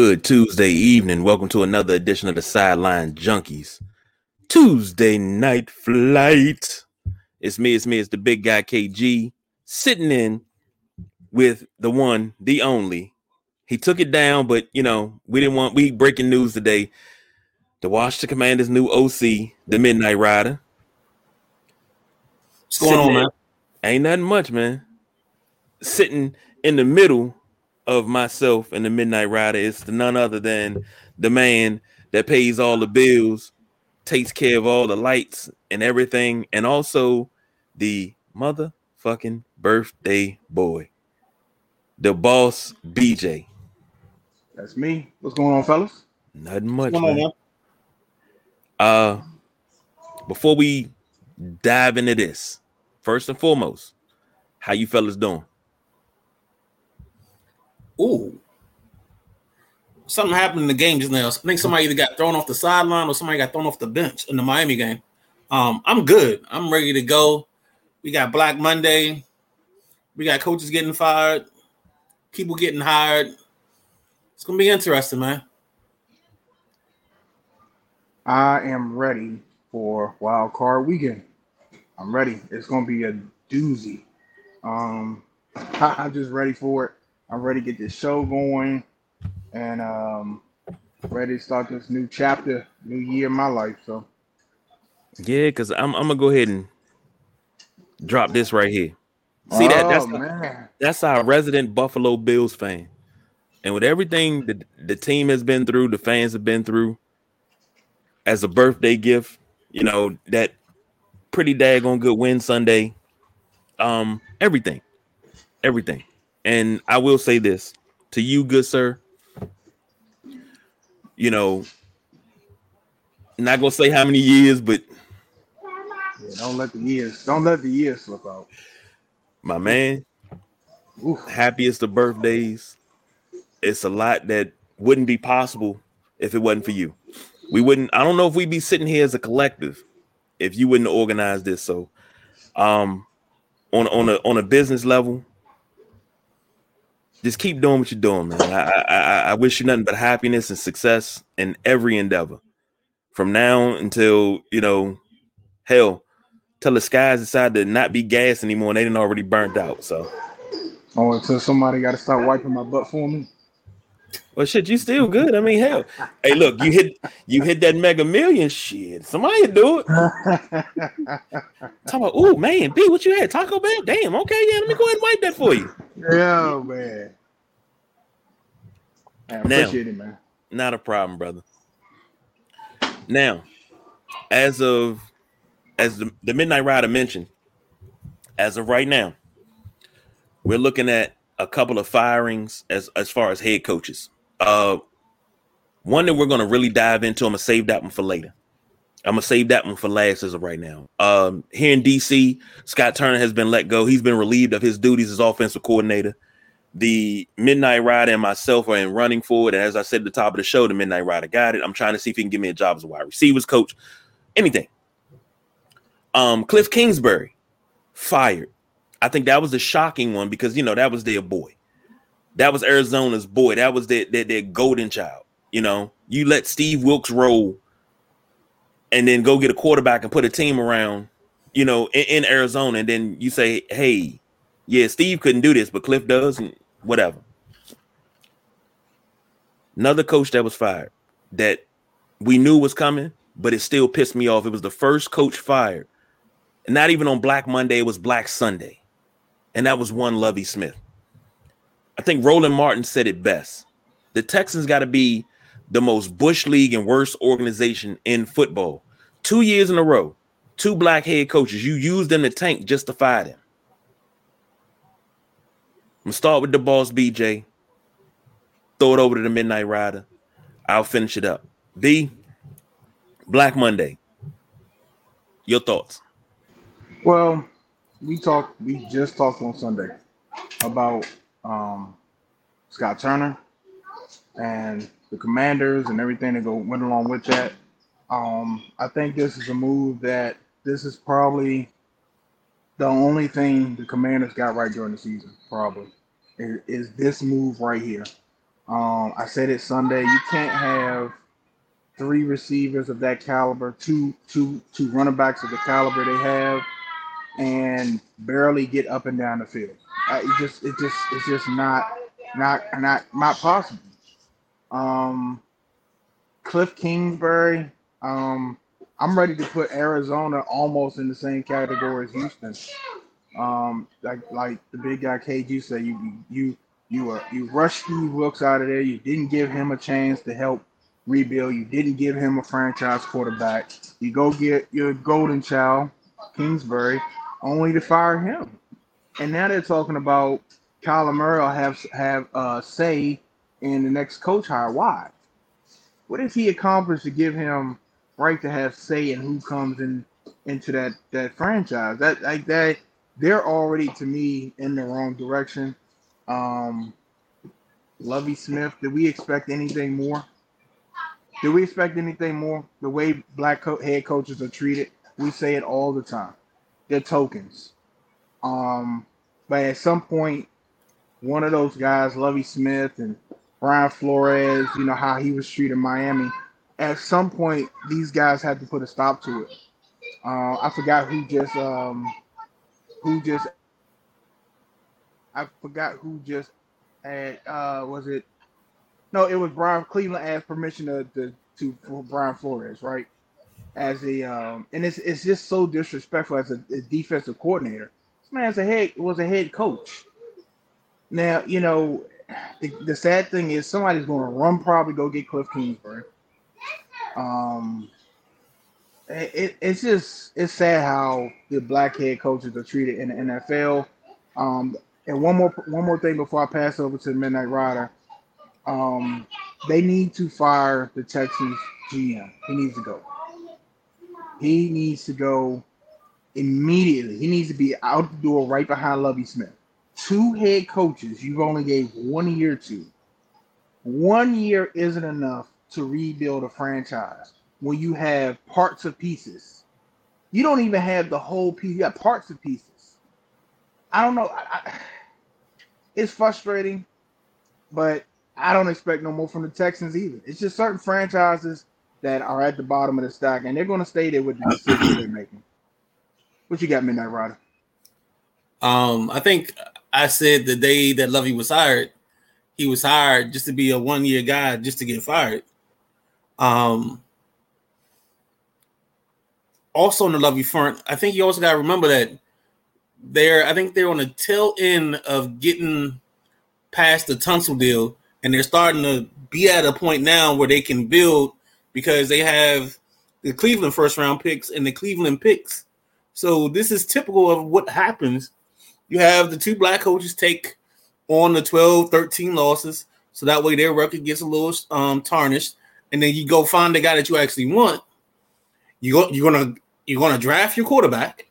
Good Tuesday evening. Welcome to another edition of the Sideline Junkies. Tuesday night flight. It's me, it's me, it's the big guy KG sitting in with the one, the only. He took it down, but you know, we didn't want we breaking news today. The Washington Commanders' new OC, the Midnight Rider. What's going on, man? Ain't nothing much, man. Sitting in the middle of myself and the Midnight Rider is none other than the man that pays all the bills, takes care of all the lights and everything, and also the motherfucking birthday boy, the boss BJ. That's me. What's going on, fellas? Nothing much. What's going on, man. man? Uh, before we dive into this, first and foremost, how you fellas doing? Ooh. Something happened in the game just now. I think somebody either got thrown off the sideline or somebody got thrown off the bench in the Miami game. Um, I'm good. I'm ready to go. We got Black Monday. We got coaches getting fired, people getting hired. It's gonna be interesting, man. I am ready for wild card weekend. I'm ready. It's gonna be a doozy. Um, I'm just ready for it. I'm ready to get this show going, and um, ready to start this new chapter, new year in my life. So Yeah, because I'm I'm gonna go ahead and drop this right here. See that? Oh, That's man. that's our resident Buffalo Bills fan. And with everything that the team has been through, the fans have been through, as a birthday gift, you know, that pretty daggone good win Sunday. Um, everything. Everything. And I will say this to you, good sir. You know, not gonna say how many years, but Yeah, don't let the years don't let the years slip out. my man, Oof. happiest of birthdays. It's a lot that wouldn't be possible if it wasn't for you. We wouldn't, I don't know if we'd be sitting here as a collective if you wouldn't organize this. So um on on a on a business level, just keep doing what you're doing, man. I I, I- wish you nothing but happiness and success in every endeavor. From now until you know, hell, till the skies decide to not be gas anymore and they didn't already burnt out. So Oh, until somebody got to start wiping my butt for me. Well, shit, you still good. I mean, hell. Hey, look, you hit you hit that mega million shit. Somebody do it. Talk about, oh man, B, what you had? Taco Bell? Damn, okay, yeah, let me go ahead and wipe that for you. yeah, man. I Now. appreciate it, man. Not a problem, brother. Now, as of as the, the Midnight Rider mentioned, as of right now, we're looking at a couple of firings as as far as head coaches. Uh one that we're gonna really dive into. I'm gonna save that one for later. I'm gonna save that one for last as of right now. Um, here in DC, Scott Turner has been let go. He's been relieved of his duties as offensive coordinator. The Midnight Rider and myself are in running for it. And as I said at the top of the show, the Midnight Rider got it. I'm trying to see if he can give me a job as a wide receivers coach, anything. Um, Cliff Kingsbury fired. I think that was a shocking one because you know that was their boy. That was Arizona's boy. That was their, their, their golden child. You know, you let Steve Wilks roll and then go get a quarterback and put a team around, you know, in, in Arizona, and then you say, hey, yeah, Steve couldn't do this, but Cliff does, and whatever. Another coach that was fired that we knew was coming, but it still pissed me off. It was the first coach fired. Not even on Black Monday, it was Black Sunday. And that was one Lovie Smith. I think Roland Martin said it best. The Texans got to be the most Bush League and worst organization in football. Two years in a row, two black head coaches. You use them to tank just to fire them. I'm gonna start with the boss, BJ. Throw it over to the Midnight Rider. I'll finish it up. B, Black Monday. Your thoughts? Well, we talked. We just talked on Sunday about um, Scott Turner and the Commanders and everything that go went along with that. Um, I think this is a move that this is probably the only thing the Commanders got right during the season. Probably is, is this move right here. Um, I said it Sunday. You can't have three receivers of that caliber, two two two running backs of the caliber they have, and barely get up and down the field. Uh, it just it just it's just not not not not possible. Um, Cliff Kingsbury. Um, I'm ready to put Arizona almost in the same category as Houston. Um, like like the big guy KG said, you you you you rushed Steve Wilks out of there. You didn't give him a chance to help rebuild. You didn't give him a franchise quarterback. You go get your golden child, Kingsbury, only to fire him. And now they're talking about Kyler Murray will have have uh, say in the next coach hire. Why? What has he accomplished to give him right to have say in who comes in into that that franchise? That like that they're already to me in the wrong direction. Um, Lovie Smith, did we expect anything more? Did we expect anything more? The way black co- head coaches are treated, we say it all the time. They're tokens. Um, but at some point, one of those guys, Lovie Smith and Brian Flores, you know how he was treated Miami. At some point, these guys had to put a stop to it. Uh, I forgot who just um, who just I forgot who just had uh was it no it was Brian Cleveland asked permission to, to, to Brian Flores right as a um and it's it's just so disrespectful as a, a defensive coordinator this man's a head was a head coach now you know the, the sad thing is somebody's going to run probably go get Cliff Kingsbury um it, it's just it's sad how the black head coaches are treated in the NFL. Um, and one more one more thing before I pass over to the Midnight Rider. Um, they need to fire the Texans GM. He needs to go. He needs to go immediately. He needs to be out the door right behind Lovie Smith. Two head coaches you've only gave one year to. One year isn't enough to rebuild a franchise when you have parts of pieces. You don't even have the whole piece. You got parts of pieces. I don't know. I, I, it's frustrating, but I don't expect no more from the Texans either. It's just certain franchises that are at the bottom of the stack, and they're going to stay there with the decisions they're making. What you got, Midnight Rider? Um, I think I said the day that Lovie was hired, he was hired just to be a one year guy, just to get fired. Um, also on the Lovie front, I think you also got to remember that they're I think they're on the tail end of getting past the Tunsil deal, and they're starting to be at a point now where they can build because they have the Cleveland first round picks and the Cleveland picks. So this is typical of what happens. You have the two black coaches take on the 12, 13 losses. So that way their record gets a little um, tarnished. And then you go find the guy that you actually want. You go, you're gonna you're gonna draft your quarterback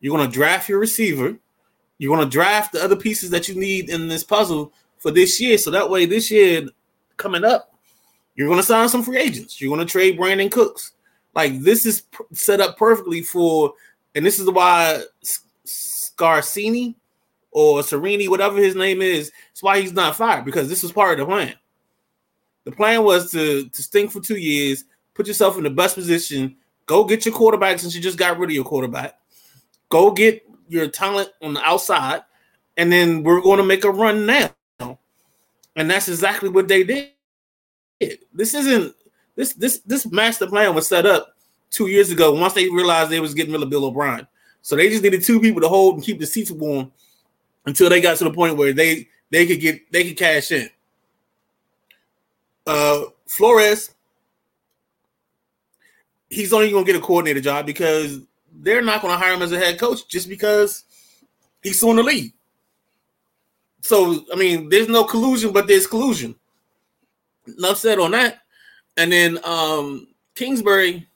you're to draft your receiver. You're to draft the other pieces that you need in this puzzle for this year. So that way, this year coming up, you're going to sign some free agents. You're going to trade Brandin Cooks. Like this is set up perfectly for, and this is why Scarsini or Serini, whatever his name is, it's why he's not fired because this was part of the plan. The plan was to to stink for two years, put yourself in the best position, go get your quarterback since you just got rid of your quarterback, Go get your talent on the outside, and then we're going to make a run now. And that's exactly what they did. This isn't this this this master plan was set up two years ago once they realized they was getting rid of Bill O'Brien. So they just needed two people to hold and keep the seats warm until they got to the point where they they could get they could cash in. Uh Flores, he's only gonna get a coordinator job because they're not to hire him as a head coach just because he's in the league. So I mean, there's no collusion, but there's collusion. Enough said on that. And then um Kingsbury,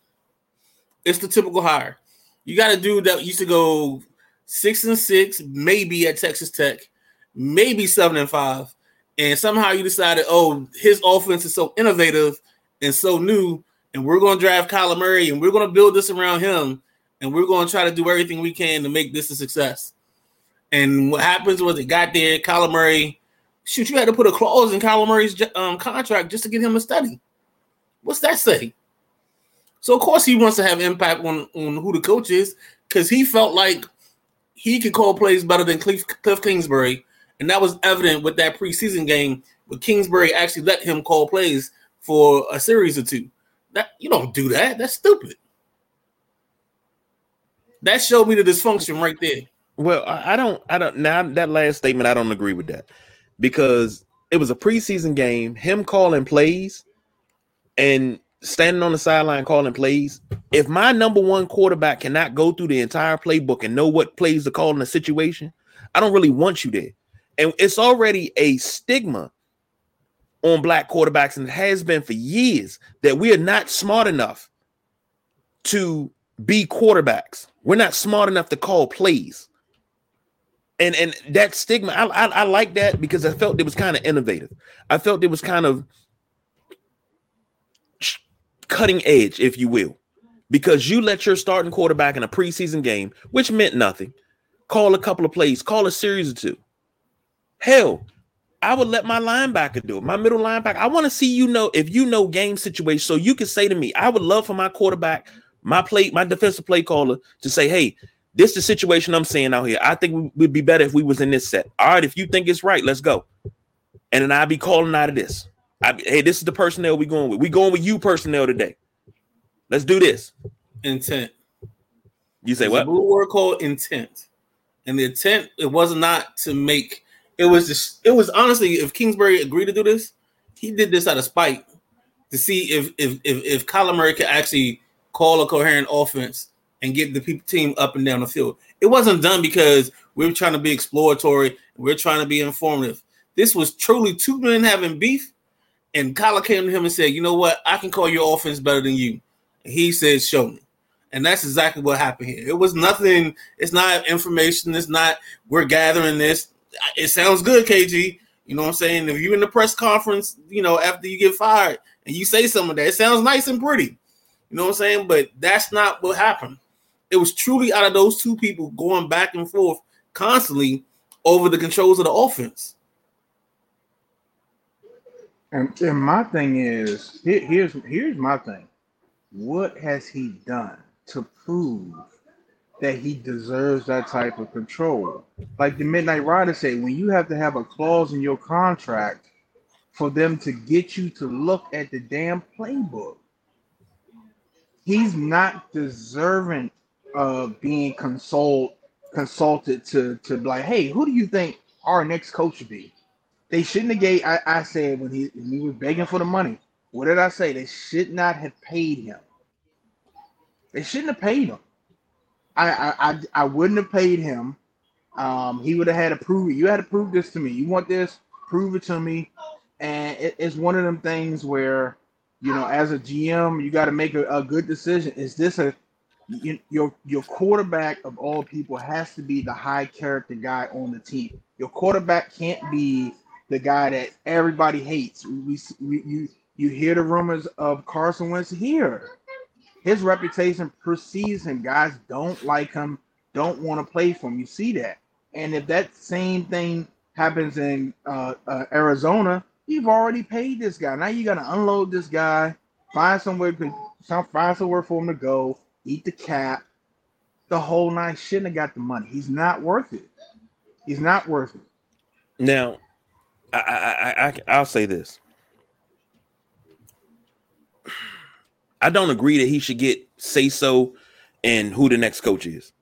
it's the typical hire. You got a dude that used to go six and six, maybe at Texas Tech, maybe seven and five, and somehow you decided, oh, his offense is so innovative and so new, and we're going to draft Kyler Murray, and we're going to build this around him and we're going to try to do everything we can to make this a success. And what happens was it got there, Kyler Murray Shoot, you had to put a clause in Kyler Murray's um, contract just to get him a study. What's that say? So of course he wants to have impact on, on who the coach is because he felt like he could call plays better than Cliff, Cliff Kingsbury, and that was evident with that preseason game. But Kingsbury actually let him call plays for a series or two. That you don't do that. That's stupid. That showed me the dysfunction right there. Well, I don't, I don't. Now that last statement, I don't agree with that because it was a preseason game. Him calling plays and standing on the sideline calling plays. If my number one quarterback cannot go through the entire playbook and know what plays to call in a situation, I don't really want you there. And it's already a stigma on black quarterbacks, and it has been for years that we are not smart enough to be quarterbacks. We're not smart enough to call plays. And and that stigma, I, I, I like that because I felt it was kind of innovative. I felt it was kind of cutting edge, if you will, because you let your starting quarterback in a preseason game, which meant nothing, call a couple of plays, call a series or two. Hell, I would let my linebacker do it. My middle linebacker. I want to see you know if you know game situation, so you can say to me, I would love for my quarterback, my play, my defensive play caller to say, "Hey, this is the situation I'm seeing out here. I think we'd be better if we was in this set. All right, if you think it's right, let's go." And then I'd be calling out of this. I, hey, this is the personnel we going with. We going with you personnel today. Let's do this. Intent. You say what? A word called intent, and the intent it was not to make. It was just. It was honestly, if Kingsbury agreed to do this, he did this out of spite to see if if if, if Kyler Murray could actually call a coherent offense and get the people, team up and down the field. It wasn't done because we were trying to be exploratory. We are trying to be informative. This was truly two men having beef and Kyler came to him and said, "You know what? I can call your offense better than you." And he said, "Show me." And that's exactly what happened here. It was nothing. It's not information. It's not we're gathering this. It sounds good, KG. You know what I'm saying? If you're in the press conference, you know after you get fired and you say some of that, it sounds nice and pretty. You know what I'm saying? But that's not what happened. It was truly out of those two people going back and forth constantly over the controls of the offense. And, and my thing is, here, here's here's my thing. What has he done to prove that he deserves that type of control? Like the Midnight Rider said, when you have to have a clause in your contract for them to get you to look at the damn playbook, he's not deserving of being consult consulted to to like, hey, who do you think our next coach should be? They shouldn't have gave. I, I said when he when he was begging for the money. What did I say? They should not have paid him. They shouldn't have paid him. I I I, I wouldn't have paid him. Um, he would have had to prove it. You had to prove this to me. You want this? Prove it to me. And it, it's one of them things where, you know, as a GM, you got to make a, a good decision. Is this a you, your your quarterback of all people has to be the high character guy on the team. Your quarterback can't be the guy that everybody hates. We, we you you hear the rumors of Carson Wentz here. His reputation precedes him. Guys don't like him, don't want to play for him. You see that. And if that same thing happens in uh, uh, Arizona, you've already paid this guy. Now you got to unload this guy, find somewhere, find somewhere for him to go, eat the cap. The whole nine shouldn't have got the money. He's not worth it. He's not worth it. Now, I, I, I, I'll say this. I don't agree that he should get say so and who the next coach is.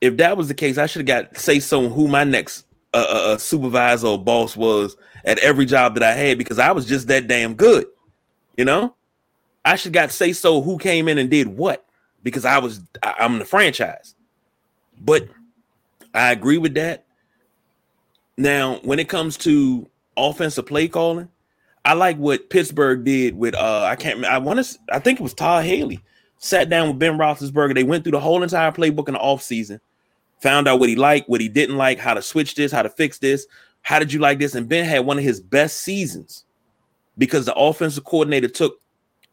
If that was the case, I should have got say so who my next uh, uh, uh, supervisor or boss was at every job that I had because I was just that damn good. You know, I should got say so who came in and did what because I was I, I'm the franchise. But I agree with that. Now, when it comes to offensive play calling, I like what Pittsburgh did with uh I can't I want to I think it was Todd Haley sat down with Ben Roethlisberger. They went through the whole entire playbook in the offseason, found out what he liked, what he didn't like, how to switch this, how to fix this. How did you like this? And Ben had one of his best seasons because the offensive coordinator took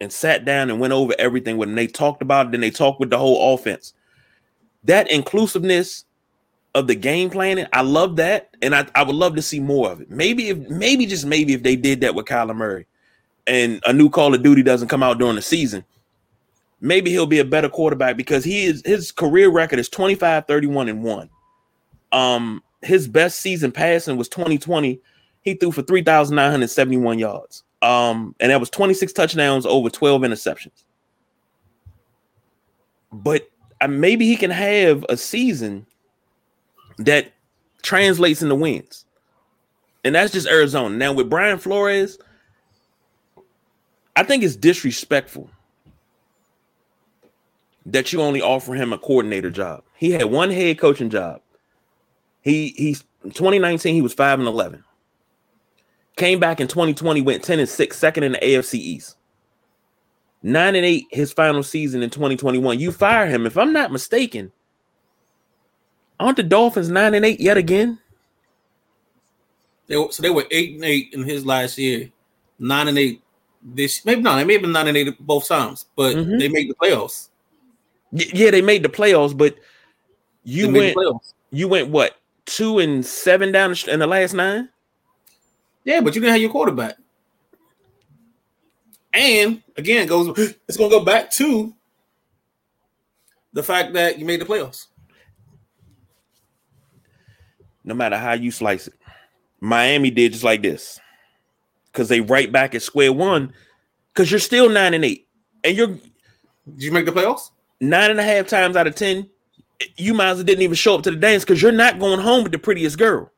and sat down and went over everything when they talked about it, then they talked with the whole offense. That inclusiveness of the game planning. I love that, and I, I would love to see more of it. Maybe if maybe just maybe if they did that with Kyler Murray, and a new Call of Duty doesn't come out during the season, maybe he'll be a better quarterback because he is his career record is 25, 31, and 1. Um, his best season passing was 2020. He threw for 3,971 yards. Um, and that was 26 touchdowns over 12 interceptions. But uh, maybe he can have a season that translates into wins. And that's just Arizona. Now with Brian Flores, I think it's disrespectful that you only offer him a coordinator job. He had one head coaching job. He he's 2019 he was 5 and 11. Came back in 2020 went 10 and 6 second in the AFC East. 9 and 8 his final season in 2021. You fire him if I'm not mistaken. Aren't the Dolphins 9 and 8 yet again? They were, so they were 8 and 8 in his last year. 9 and 8 this maybe not. They may have been 9 and 8 both times, but mm-hmm. they made the playoffs. Yeah, they made the playoffs, but you went you went what two and seven down in the last nine? Yeah, but you didn't have your quarterback. And again, it goes it's gonna go back to the fact that you made the playoffs. No matter how you slice it, Miami did just like this because they right back at square one because you're still nine and eight, and you're. Did you make the playoffs? nine and a half times out of ten, you might as well didn't even show up to the dance because you're not going home with the prettiest girl.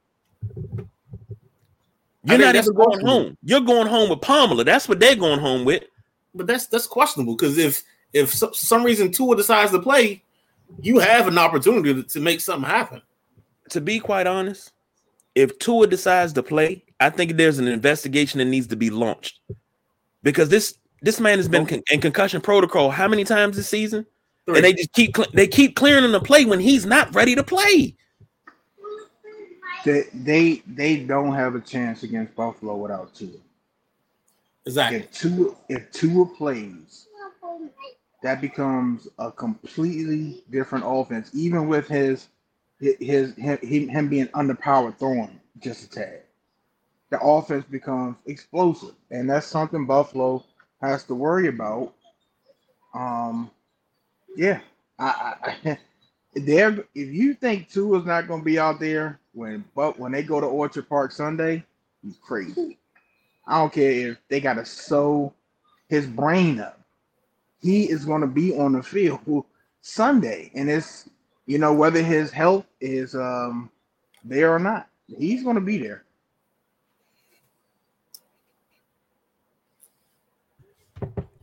You're not even going home. You're going home with Pamela. That's what they're going home with. But that's that's questionable because if if so, some reason Tua decides to play, you have an opportunity to, to make something happen. To be quite honest, if Tua decides to play, I think there's an investigation that needs to be launched because this this man has been con- in concussion protocol how many times this season? Three. And they just keep they keep clearing him to play when he's not ready to play. They they they don't have a chance against Buffalo without Tua. Exactly. If Tua if Tua plays, that becomes a completely different offense. Even with his his him, him being underpowered throwing just a tad, the offense becomes explosive, and that's something Buffalo has to worry about. Um, yeah, I, I there. If you think Tua is not going to be out there when, but when they go to Orchard Park Sunday, he's crazy. I don't care if they got to sew his brain up. He is going to be on the field Sunday, and it's you know whether his health is um there or not, he's going to be there.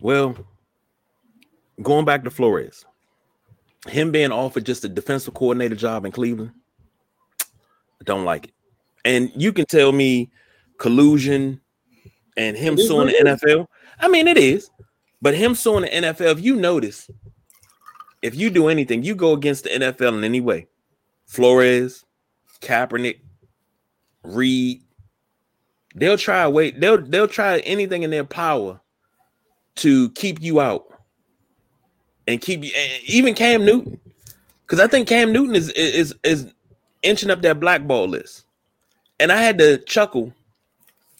Well, going back to Flores, him being offered just a defensive coordinator job in Cleveland, I don't like it. And you can tell me collusion and him suing the NFL. I mean, it is, but him suing the NFL. If you notice, if you do anything, you go against the NFL in any way. Flores, Kaepernick, Reid, they'll try wait. They'll they'll try anything in their power to keep you out and keep you even Cam Newton, because I think Cam Newton is is is inching up that blackball list, and I had to chuckle,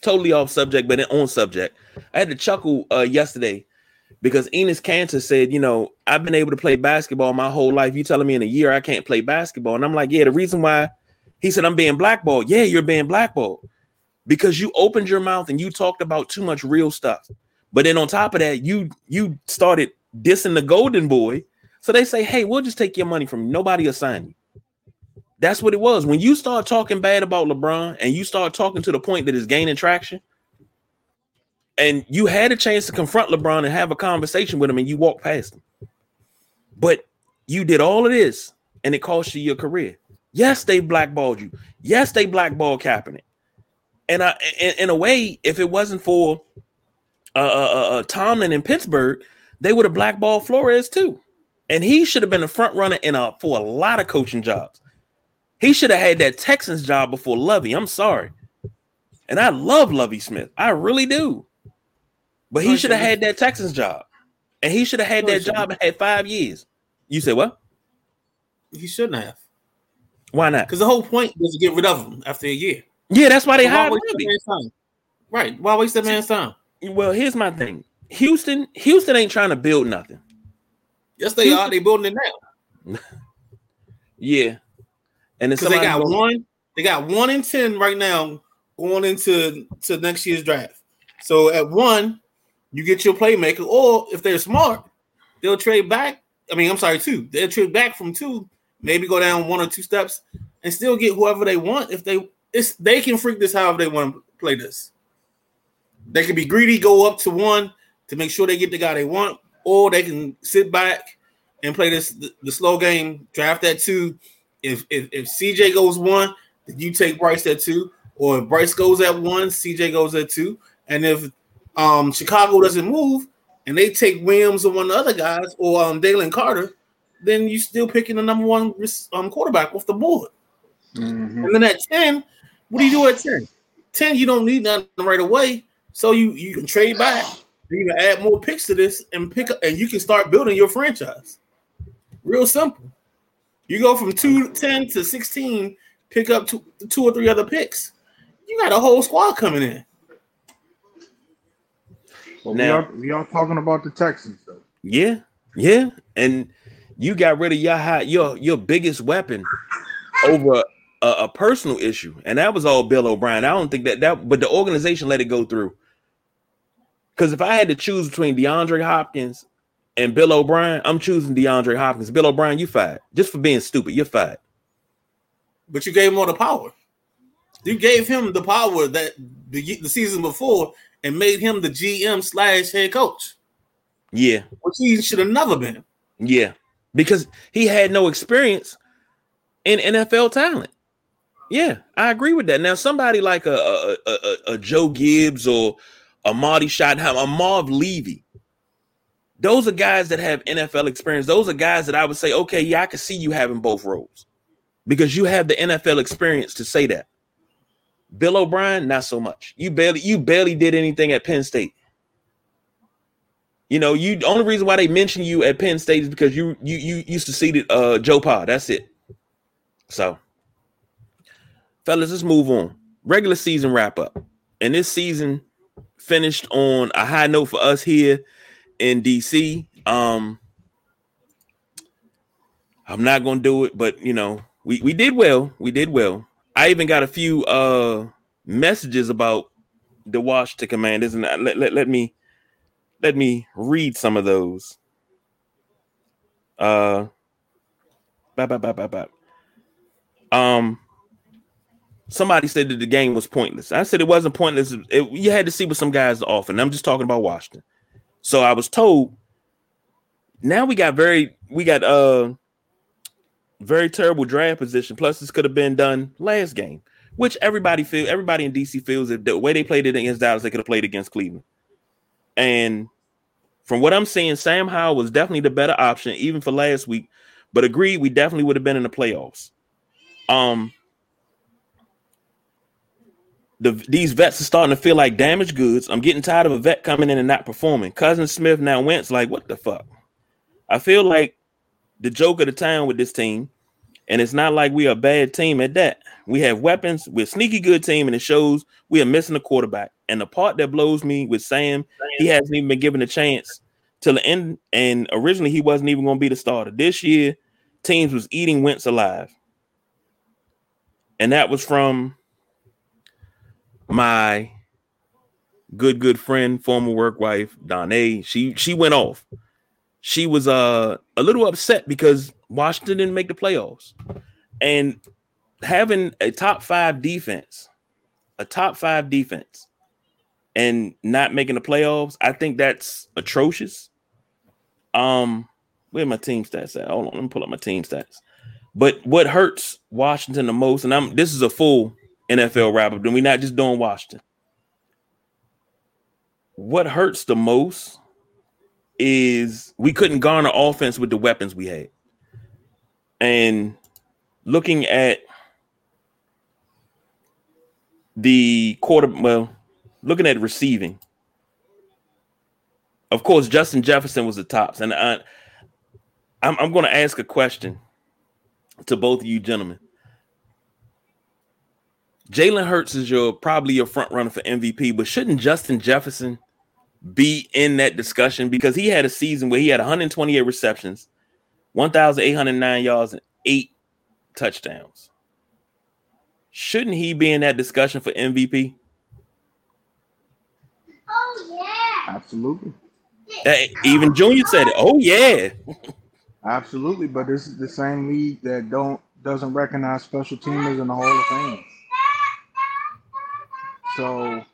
totally off subject, but on subject. I had to chuckle uh, yesterday because Enes Kanter said, you know, I've been able to play basketball my whole life. You telling me in a year I can't play basketball, and I'm like, yeah, the reason why he said I'm being blackballed. Yeah, you're being blackballed because you opened your mouth and you talked about too much real stuff. But then on top of that, you you started dissing the golden boy. So they say, hey, we'll just take your money from you. Nobody assign you. That's what it was. When you start talking bad about LeBron and you start talking to the point that is gaining traction, and you had a chance to confront LeBron and have a conversation with him, and you walked past him. But you did all of this, and it cost you your career. Yes, they blackballed you. Yes, they blackballed Kaepernick. And I, in, in a way, if it wasn't for uh, uh, uh, uh Tomlin in Pittsburgh, they would have blackballed Flores too. And he should have been a front runner in a for a lot of coaching jobs. He should have had that Texans job before Lovie. I'm sorry. And I love Lovie Smith. I really do. But he should have had that Texans job. And he should have had that job and had five years. You say what? He shouldn't have. Why not? Because the whole point was to get rid of him after a year. Yeah, that's why they So hired waste that Wemby. man's time? Right. Why waste that man's time? Well, here's my thing. Houston, Houston ain't trying to build nothing. Yes, they are. They building it now. Yeah. And Because they got goes- one, they got one in ten right now going into to next year's draft. So at one, you get your playmaker, or if they're smart, they'll trade back. I mean, I'm sorry, two. They'll trade back from two, maybe go down one or two steps, and still get whoever they want. If they it's they can freak this however they want to play this. They can be greedy, go up to one to make sure they get the guy they want, or they can sit back and play this the, the slow game, draft that two. If, if if CJ goes one, then you take Bryce at two, or if Bryce goes at one, CJ goes at two, and if um Chicago doesn't move and they take Williams or one of the other guys or um Dalen Carter, then you're still picking the number one um quarterback off the board. Mhm. And then at 10, what do you do at 10? 10, you don't need nothing right away. So you you can trade back, you can add more picks to this and pick up and you can start building your franchise. Real simple. You go from two, 10 to 16, pick up two, two or three other picks. You got a whole squad coming in. But Now- we are we are talking about the Texans though. Yeah, yeah, and you got rid of your high, your your biggest weapon over a, a personal issue, and that was all Bill O'Brien. I don't think that that, but the organization let it go through. Because if I had to choose between DeAndre Hopkins and Bill O'Brien, I'm choosing DeAndre Hopkins. Bill O'Brien, you fired just for being stupid. You're fired. But you gave him all the power. You gave him the power that the, the season before and made him the GM slash head coach, Yeah, which he should have never been. yeah, because he had no experience in NFL talent. Yeah, I agree with that. Now, somebody like a a, a, a- Joe Gibbs or a Marty Schottenheimer, a Marv Levy, those are guys that have NFL experience. Those are guys that I would say, okay, yeah, I can see you having both roles because you have the NFL experience to say that. Bill O'Brien, not so much. You barely you barely did anything at Penn State. You know, you the only reason why they mention you at Penn State is because you you you used to see uh Joe Pa. That's it. So, fellas, let's move on. Regular season wrap up, and this season finished on a high note for us here in DC. Um, I'm not gonna do it, but you know, we we did well. We did well. I even got a few uh messages about the Washington Commanders, and let, let, let me let me read some of those. Uh, bap, bap, bap, bap, bap. Um, somebody said that the game was pointless. I said it wasn't pointless. It- you had to see what some guys are offering. I'm just talking about Washington. So I was told. Now we got very we got uh very terrible draft position. Plus, this could have been done last game, which everybody feel everybody in DC feels that the way they played it against Dallas, they could have played against Cleveland. And from what I'm seeing, Sam Howell was definitely the better option, even for last week. But agreed, we definitely would have been in the playoffs. Um, the these vets are starting to feel like damaged goods. I'm getting tired of a vet coming in and not performing. Cousin Smith now Wentz, like what the fuck? I feel like the joke of the town with this team, and it's not like we are a bad team at that. We have weapons, we're a sneaky good team, and it shows we are missing a quarterback. And the part that blows me with Sam, he hasn't even been given a chance till the end. And originally, he wasn't even going to be the starter. This year, teams was eating Wentz alive, and that was from my good good friend, former work wife, Donna. She she went off. She was uh a little upset because Washington didn't make the playoffs, and having a top five defense, a top five defense, and not making the playoffs, I think that's atrocious. Um, where my team stats at? Hold on, let me pull up my team stats. But what hurts Washington the most, and I'm this is a full NFL wrap up, and we're not just doing Washington. What hurts the most is we couldn't garner offense with the weapons we had. And looking at the quarter, well, looking at receiving, of course, Justin Jefferson was the tops. And I, I'm, I'm going to ask a question to both of you gentlemen. Jalen Hurts is your probably your front runner for MVP, but shouldn't Justin Jefferson be in that discussion because he had a season where he had 128 receptions, 1,809 yards, and eight touchdowns. Shouldn't he be in that discussion for MVP? Oh yeah, absolutely. Hey, even Junior said it. Oh yeah, absolutely. But this is the same league that don't doesn't recognize special teamers in the Hall of Fame. So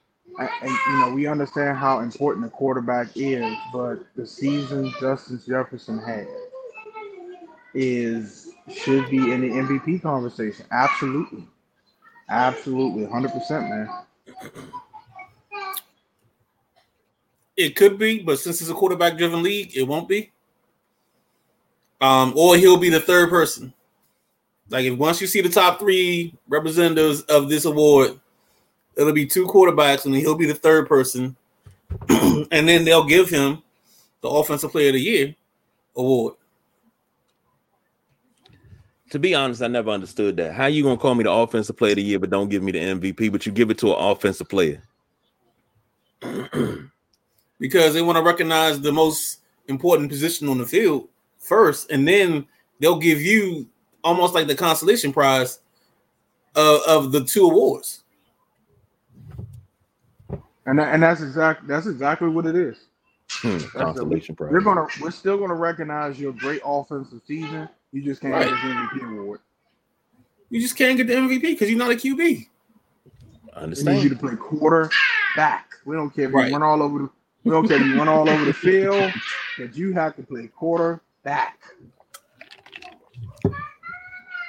you know, we understand how important the quarterback is, but the season Justin Jefferson had is should be in the MVP conversation. Absolutely. Absolutely. 100%, man. It could be, but since it's a quarterback driven league, it won't be. Um, or he'll be the third person. Like if once you see the top three representatives of this award, it'll be two quarterbacks, and he'll be the third person, and then they'll give him the offensive player of the year award. To be honest, I never understood that. How you gonna call me the offensive player of the year, but don't give me the MVP, but you give it to an offensive player? because they want to recognize the most important position on the field first, and then they'll give you almost like the consolation prize of, of the two awards. And that, and that's exactly that's exactly what it is. Hmm, consolation prize. We're gonna we're still gonna recognize your great offensive season. You just can't right. get the MVP award. You just can't get the MVP because you're not a QB. I understand. We need you to play quarter back. We don't care if right. you run all over the. We don't care if you run all over the field. That you have to play quarterback.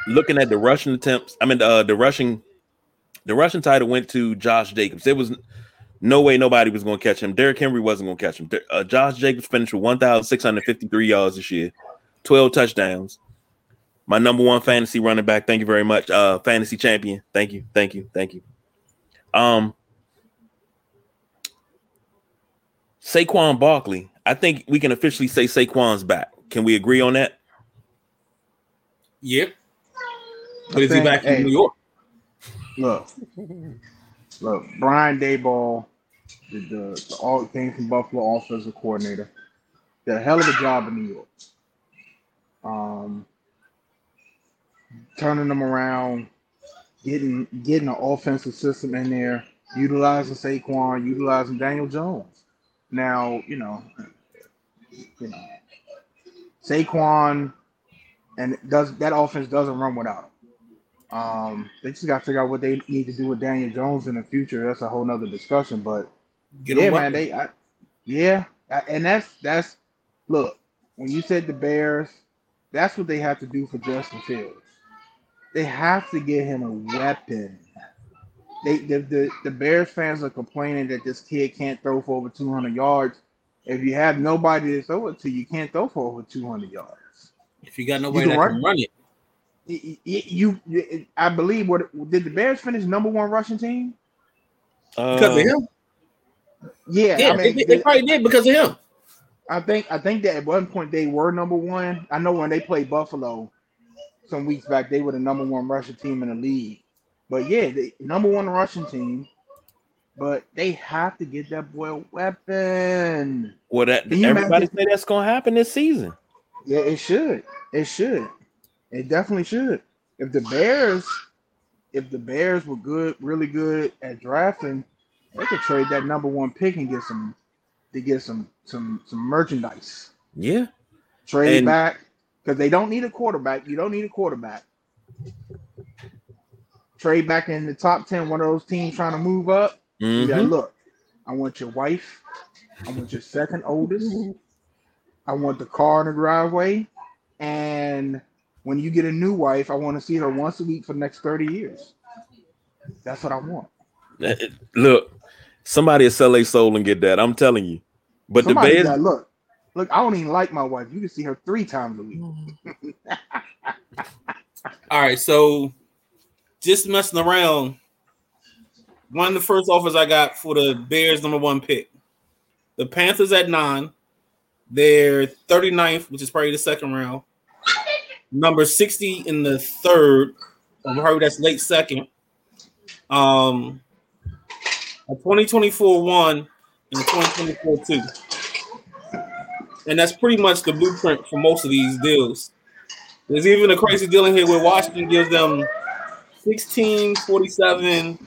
Looking at the rushing attempts, I mean uh, the rushing, the rushing title went to Josh Jacobs. There was no way nobody was going to catch him. Derrick Henry wasn't going to catch him. Uh, Josh Jacobs finished with 1,653 yards this year, 12 touchdowns. My number one fantasy running back. Thank you very much. Uh, fantasy champion. Thank you. Thank you. Thank you. Um, Saquon Barkley. I think we can officially say Saquon's back. Can we agree on that? Yep. But is he back hey, in New York? Look, look, Brian Daboll the, the, the all came from Buffalo offensive coordinator. Did a hell of a job in New York. Um, turning them around, getting getting an offensive system in there, utilizing Saquon, utilizing Daniel Jones. Now, you know, you know, Saquon and does that offense doesn't run without him. Um, they just got to figure out what they need to do with Daniel Jones in the future. That's a whole nother discussion. But Get yeah, man, they, I, yeah, and that's that's look when you said the Bears, that's what they have to do for Justin Fields. They have to get him a weapon. They the, the, the Bears fans are complaining that this kid can't throw for over 200 yards. If you have nobody to throw it to, you can't throw for over 200 yards. If you got nobody you that run, can run it. You, you, I believe what did the Bears finish number one rushing team? Uh, because of him. Yeah, yeah, I mean, they, they, probably did because of him. I think I think that at one point they were number one. I know when they played Buffalo some weeks back, they were the number one rushing team in the league. But yeah, the number one rushing team. But they have to get that boy a weapon. Well, that everybody say that's gonna happen this season. Yeah, it should. It should. It definitely should. If the Bears, if the Bears were good, really good at drafting, they could trade that number one pick and get some to get some some some merchandise. Yeah. Trade and, back because they don't need a quarterback. You don't need a quarterback. Trade back in the top 10, one of those teams trying to move up. Mm-hmm. Yeah, look, I want your wife. I want your second oldest. I want the car in the driveway. And when you get a new wife, I want to see her once a week for the next 30 years. That's what I want. Eh, eh, look, Somebody will sell a soul and get that. I'm telling you. But Somebody the bed. Look, look. I don't even like my wife. You can see her three times a week. All right, so just messing around. One of the first offers I got for the Bears number one pick. The Panthers at nine. They're 39th, which is probably the second round. Number 60 in the third. Or probably that's late second. Um, a 2024 one and a 2024 two. And that's pretty much the blueprint for most of these deals. There's even a crazy deal in here where Washington gives them 16, 47,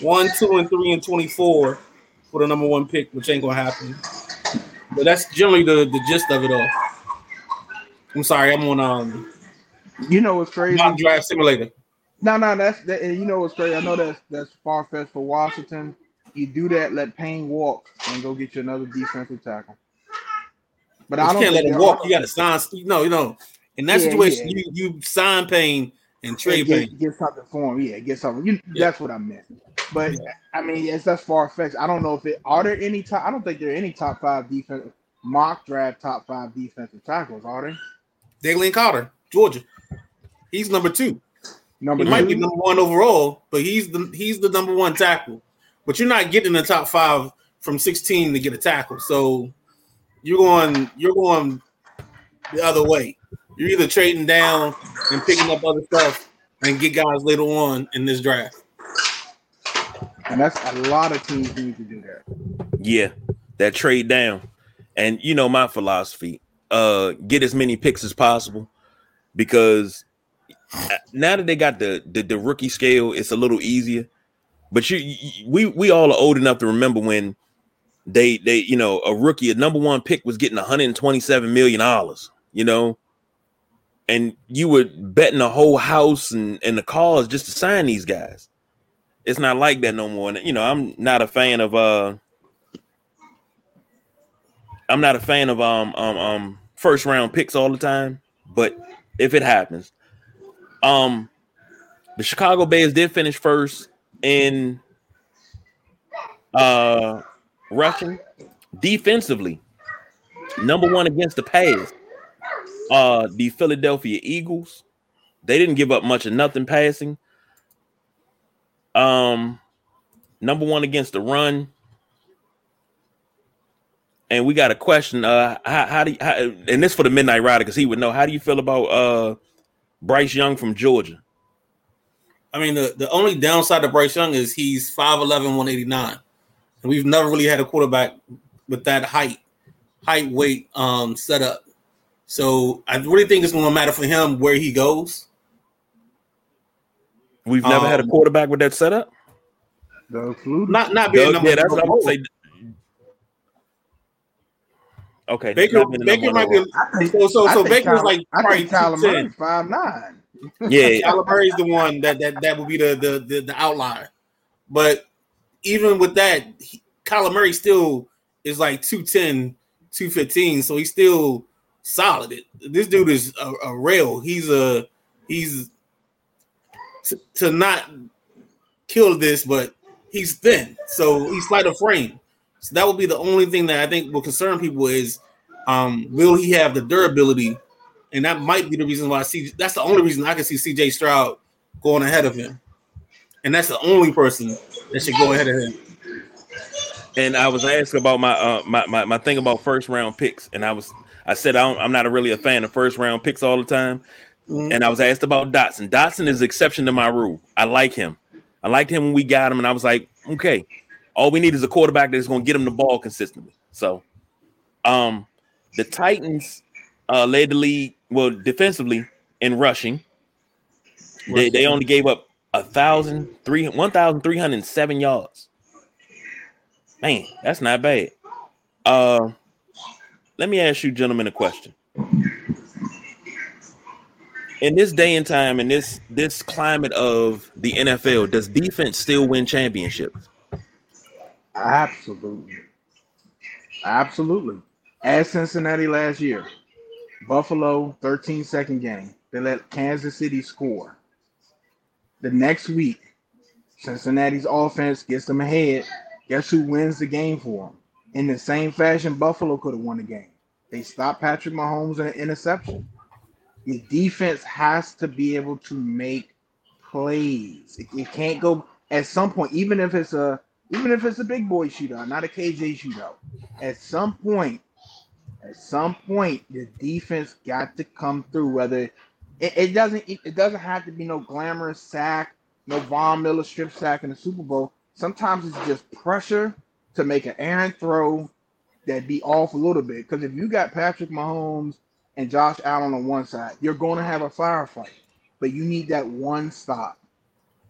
1, 2, and 3, and 24 for the number one pick, which ain't gonna happen. But that's generally the, the gist of it all. I'm sorry, I'm on um You know what's crazy? mock draft simulator. No, no, that's that. and You know what's crazy? I know that's that's far fetched for Washington. You do that, let Payne walk, and go get you another defensive tackle. But You I don't can't let him walk. You got to sign. You know, you know. In that Yeah, situation, yeah. you you sign Payne and trade get, Payne. get something for him. Yeah, get something. You, Yeah. That's what I meant. But I mean, it's that's far fetched. I don't know if it are there any top. I don't think there are any top five defense mock draft top five defensive tackles. Are there? Jalen Carter, Georgia. He's number two. Number He might be number one overall, but he's the he's the number one tackle. But you're not getting the top five from 16 to get a tackle. So you're going you're going the other way. You're either trading down and picking up other stuff and get guys later on in this draft. and that's a lot of teams need to do that. Yeah, that trade down. And you know my philosophy. Uh get as many picks as possible because now that they got the the, the rookie scale, it's a little easier. But you, you we we all are old enough to remember when they they you know a rookie, a number one pick was getting 127 million dollars, you know, and you were betting a whole house and, and the cars just to sign these guys. It's not like that no more. And you know, I'm not a fan of uh I'm not a fan of um um um first round picks all the time, but if it happens, um the Chicago Bears did finish first in uh rushing defensively, number one against the pass. Uh the Philadelphia Eagles, they didn't give up much of nothing passing. Um number one against the run and we got a question. Uh, how, how do you, how, and this for the Midnight Rider because he would know. How do you feel about uh Bryce Young from Georgia? I mean, the, the only downside to Bryce Young is he's 5'11, 189. And we've never really had a quarterback with that height, height, weight um setup. So I really think it's gonna matter for him where he goes. We've never had a Um, quarterback with that setup. The. Not not being Doug, number yeah, that's what I would one. say. Okay, Baker, not being the Baker might be think, so so I so think Baker's Kyler- like I probably think Kyler 210. Murray five nine. overall. Yeah, Kyler Murray's the one that that that would be the the the, the outlier. But even with that, he, Kyler Murray still is like 210, 215. So he's still solid. This dude is a, a rail. He's a he's to, to not kill this, but he's thin. So he's slight of frame. So that would be the only thing that I think will concern people is um will he have the durability? And that might be the reason why I see that's the only reason I can see CJ Stroud going ahead of him. And that's the only person that should go ahead of him. and I was asked about my uh my, my my thing about first round picks, and I was I said I don't, I'm not a really a fan of first round picks all the time, Mhm. and I was asked about Dotson. Dotson is exception to my rule. I like him. I liked him when we got him, and I was like, okay, all we need is a quarterback that's going to get him the ball consistently. So, um, the Titans uh led the league well defensively in rushing. They they only gave up a thousand three one thousand three hundred seven yards. Man, that's not bad. Uh, let me ask you, gentlemen, a question. In this day and time, in this this climate of the NFL, does defense still win championships? Absolutely. Absolutely. As Cincinnati last year, Buffalo 13 second game. They let Kansas City score. The next week, Cincinnati's offense gets them ahead. Guess who wins the game for them? In the same fashion, Buffalo could have won the game. They stopped Patrick Mahomes in an interception. Your defense has to be able to make plays. It, it can't go at some point, even if it's a even if it's a big boy shootout, not a KJ shootout. At some point, at some point, the defense got to come through. Whether it, it doesn't, it, it doesn't have to be no glamorous sack. no Von Miller strip sack in the Super Bowl. Sometimes it's just pressure to make an errant throw that be off a little bit. Because if you got Patrick Mahomes and Josh Allen on one side, you're going to have a firefight. But you need that one stop,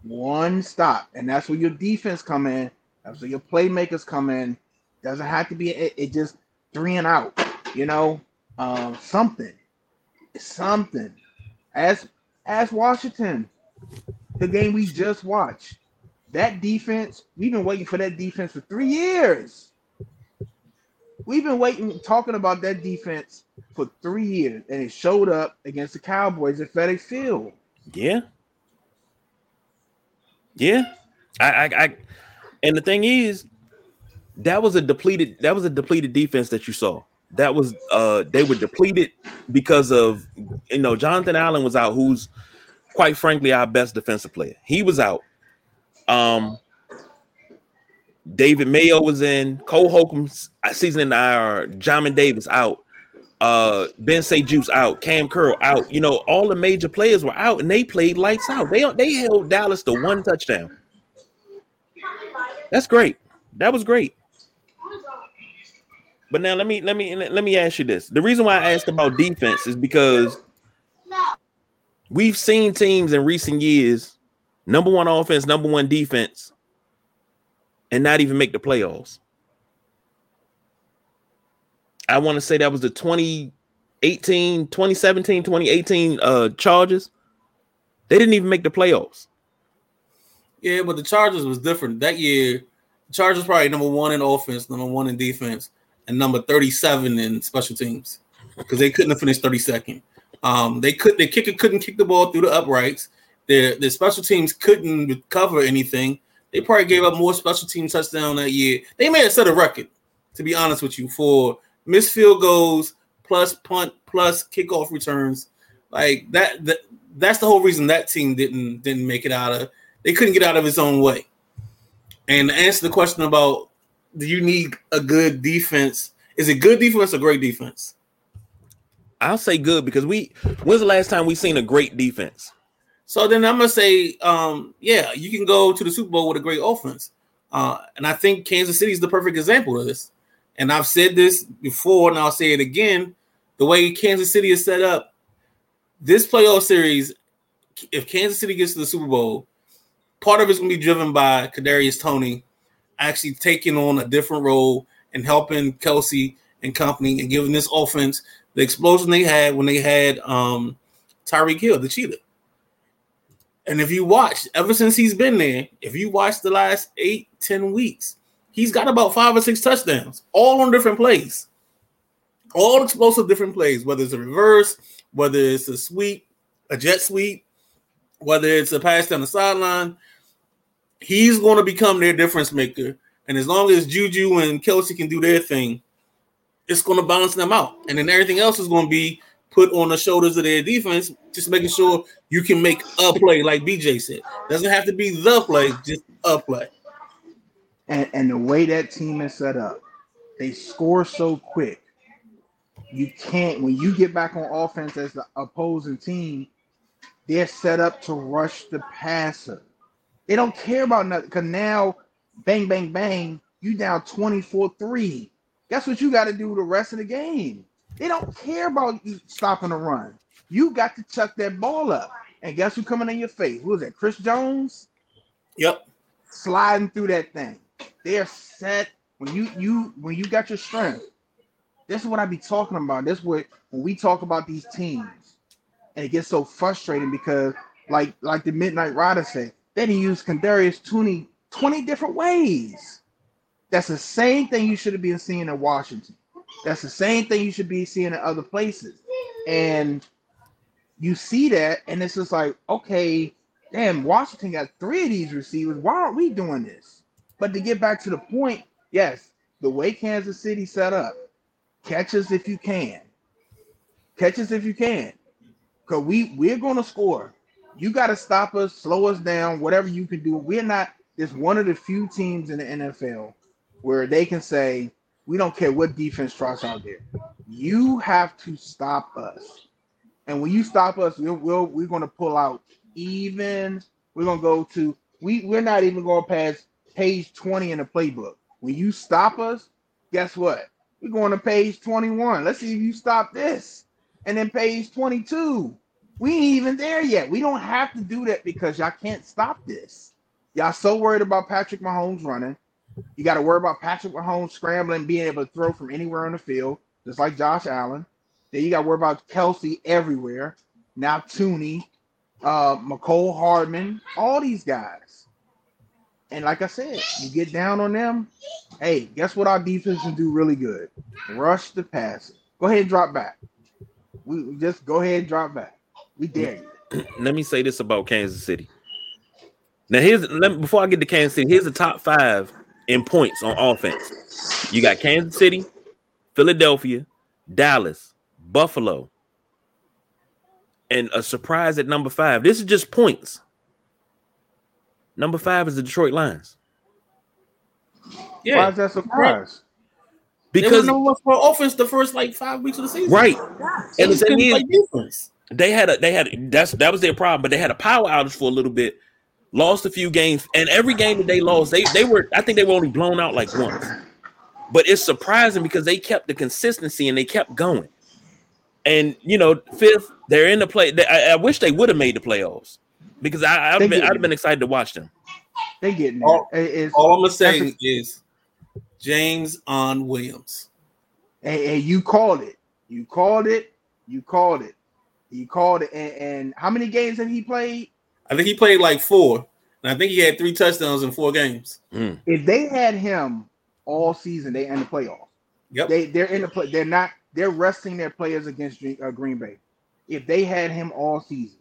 one stop, and that's where your defense come in. Where your playmakers come in. Doesn't have to be it, it just three and out. You know, um, something, something. As as Washington, the game we just watched. That defense, we've been waiting for that defense for three years. We've been waiting, talking about that defense for three years, and it showed up against the Cowboys at FedEx Field. Yeah. Yeah. I, I, I and the thing is, that was a depleted, that was a depleted defense that you saw. That was uh they were depleted because of you know Jonathan Allen was out, who's quite frankly our best defensive player. He was out. Um, David Mayo was in. Cole Holcomb's season in IR. Jamin Davis out. Uh, Ben St-Juste out. Cam Curl out. You know, all the major players were out, and they played lights out. They they held Dallas to one touchdown. That's great. That was great. But now let me let me let me ask you this. The reason why I asked about defense is because we've seen teams in recent years, number one offense, number one defense, and not even make the playoffs. I want to say that was the 2018, 2017, 2018 uh Chargers. They didn't even make the playoffs. Yeah, but the Chargers was different. That year, Chargers probably number one in offense, number one in defense, and number 37 in special teams. Because they couldn't have finished 32nd. Um, they could the kicker couldn't kick the ball through the uprights. Their the special teams couldn't cover anything. They probably gave up more special team touchdown that year. They may have set a record, to be honest with you, for missed field goals plus punt plus kickoff returns. Like that, that that's the whole reason that team didn't didn't make it out of. They couldn't get out of its own way. And to answer the question about do you need a good defense? Is it good defense or great defense? I'll say good because we. When's the last time we seen a great defense? So then I'm gonna say, um, yeah, you can go to the Super Bowl with a great offense, uh, and I think Kansas City is the perfect example of this. And I've said this before, and I'll say it again: the way Kansas City is set up, this playoff series, if Kansas City gets to the Super Bowl, part of it's gonna be driven by Kadarius Toney actually taking on a different role and helping Kelsey and company and giving this offense the explosion they had when they had um, Tyreek Hill, the cheetah. And if you watch, ever since he's been there, if you watch the last eight, ten weeks, he's got about five or six touchdowns, all on different plays, all explosive different plays, whether it's a reverse, whether it's a sweep, a jet sweep, whether it's a pass down the sideline. He's going to become their difference maker. And as long as Juju and Kelsey can do their thing, it's going to balance them out. And then everything else is going to be put on the shoulders of their defense, just making sure you can make a play, like BJ said. Doesn't have to be the play, just a play. And, and the way that team is set up, they score so quick. You can't, when you get back on offense as the opposing team, they're set up to rush the passer. They don't care about nothing because now, bang, bang, bang, you down 24 3. Guess what you got to do the rest of the game? They don't care about you stopping the run. You got to chuck that ball up. And guess who coming in your face? Who is that? Chris Jones? Yep. Sliding through that thing. They're set when you you when you got your strength. This is what I be talking about. This is what when we talk about these teams, and it gets so frustrating because like like the Midnight Rider said, they didn't use Kadarius Toney 20 different ways. That's the same thing you should have been seeing in Washington. That's the same thing you should be seeing in other places. And you see that, and it's just like, okay, damn, Washington got three of these receivers. Why aren't we doing this? But to get back to the point, yes, the way Kansas City set up, catch us if you can. Catch us if you can. Because we, we're going to score. You got to stop us, slow us down, whatever you can do. We're not, it's one of the few teams in the NFL where they can say, we don't care what defense tries out there. You have to stop us. And when you stop us, we'll, we'll we're going to pull out even We're gonna go to we we're not even going past page 20 in the playbook. When you stop us, guess what? We're going to page 21. Let's see if you stop this. And then page 22. We ain't even there yet. We don't have to do that because y'all can't stop this. Y'all so worried about Patrick Mahomes running. You got to worry about Patrick Mahomes scrambling, being able to throw from anywhere on the field, just like Josh Allen. Then you got to worry about Kelsey everywhere. Now Toney, uh, Mecole Hardman, all these guys. And like I said, you get down on them. Hey, guess what our defense can do really good? Rush the pass. Go ahead and drop back. We just go ahead and drop back. We dare you. Let me say this about Kansas City. Now, here's let me, before I get to Kansas City, here's the top five in points on offense. You got Kansas City, Philadelphia, Dallas, Buffalo, and a surprise at number five. This is just points. Number five is the Detroit Lions Why is that surprise? they were because number one for offense the first like five weeks of the season. right, They and the thing couldn't is, play defense. They had a they had that's that was their problem, but they had a power outage for a little bit, lost a few games, and every game that they lost, they they were I think they were only blown out like once. But it's surprising because they kept the consistency and they kept going. And you know, fifth, they're in the play. They, I, I wish they would have made the playoffs because I, I've been. I'd have been excited to watch them. They getting there. All- it's- All I'm gonna say That's is Jameson Williams. Hey, hey, you called it. You called it. You called it. You called it. And, and how many games have he played? I think he played like four, and I think he had three touchdowns in four games. Mm. If they had him all season, they in the playoffs. Yep. They they're in the play. They're not. They're resting their players against Green- uh, Green Bay. If they had him all season,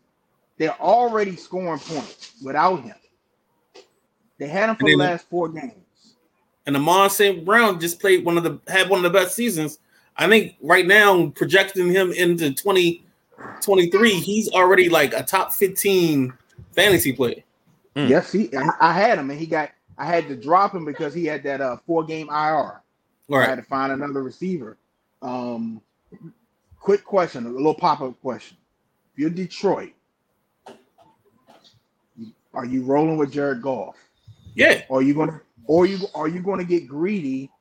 they're already scoring points without him. They had him for the last four games. and Amon St. Brown just played one of the had one of the best seasons. I think right now projecting him into 2023, he's already like a top 15 fantasy player. Mm. Yes, he. I, I had him, and he got. I had to drop him because he had that uh, four game IR. All I had to find another receiver. Um, quick question, a little pop up question. If you're Detroit, are you rolling with Jared Goff? Yeah. Or are you going to, or you are you going to get greedy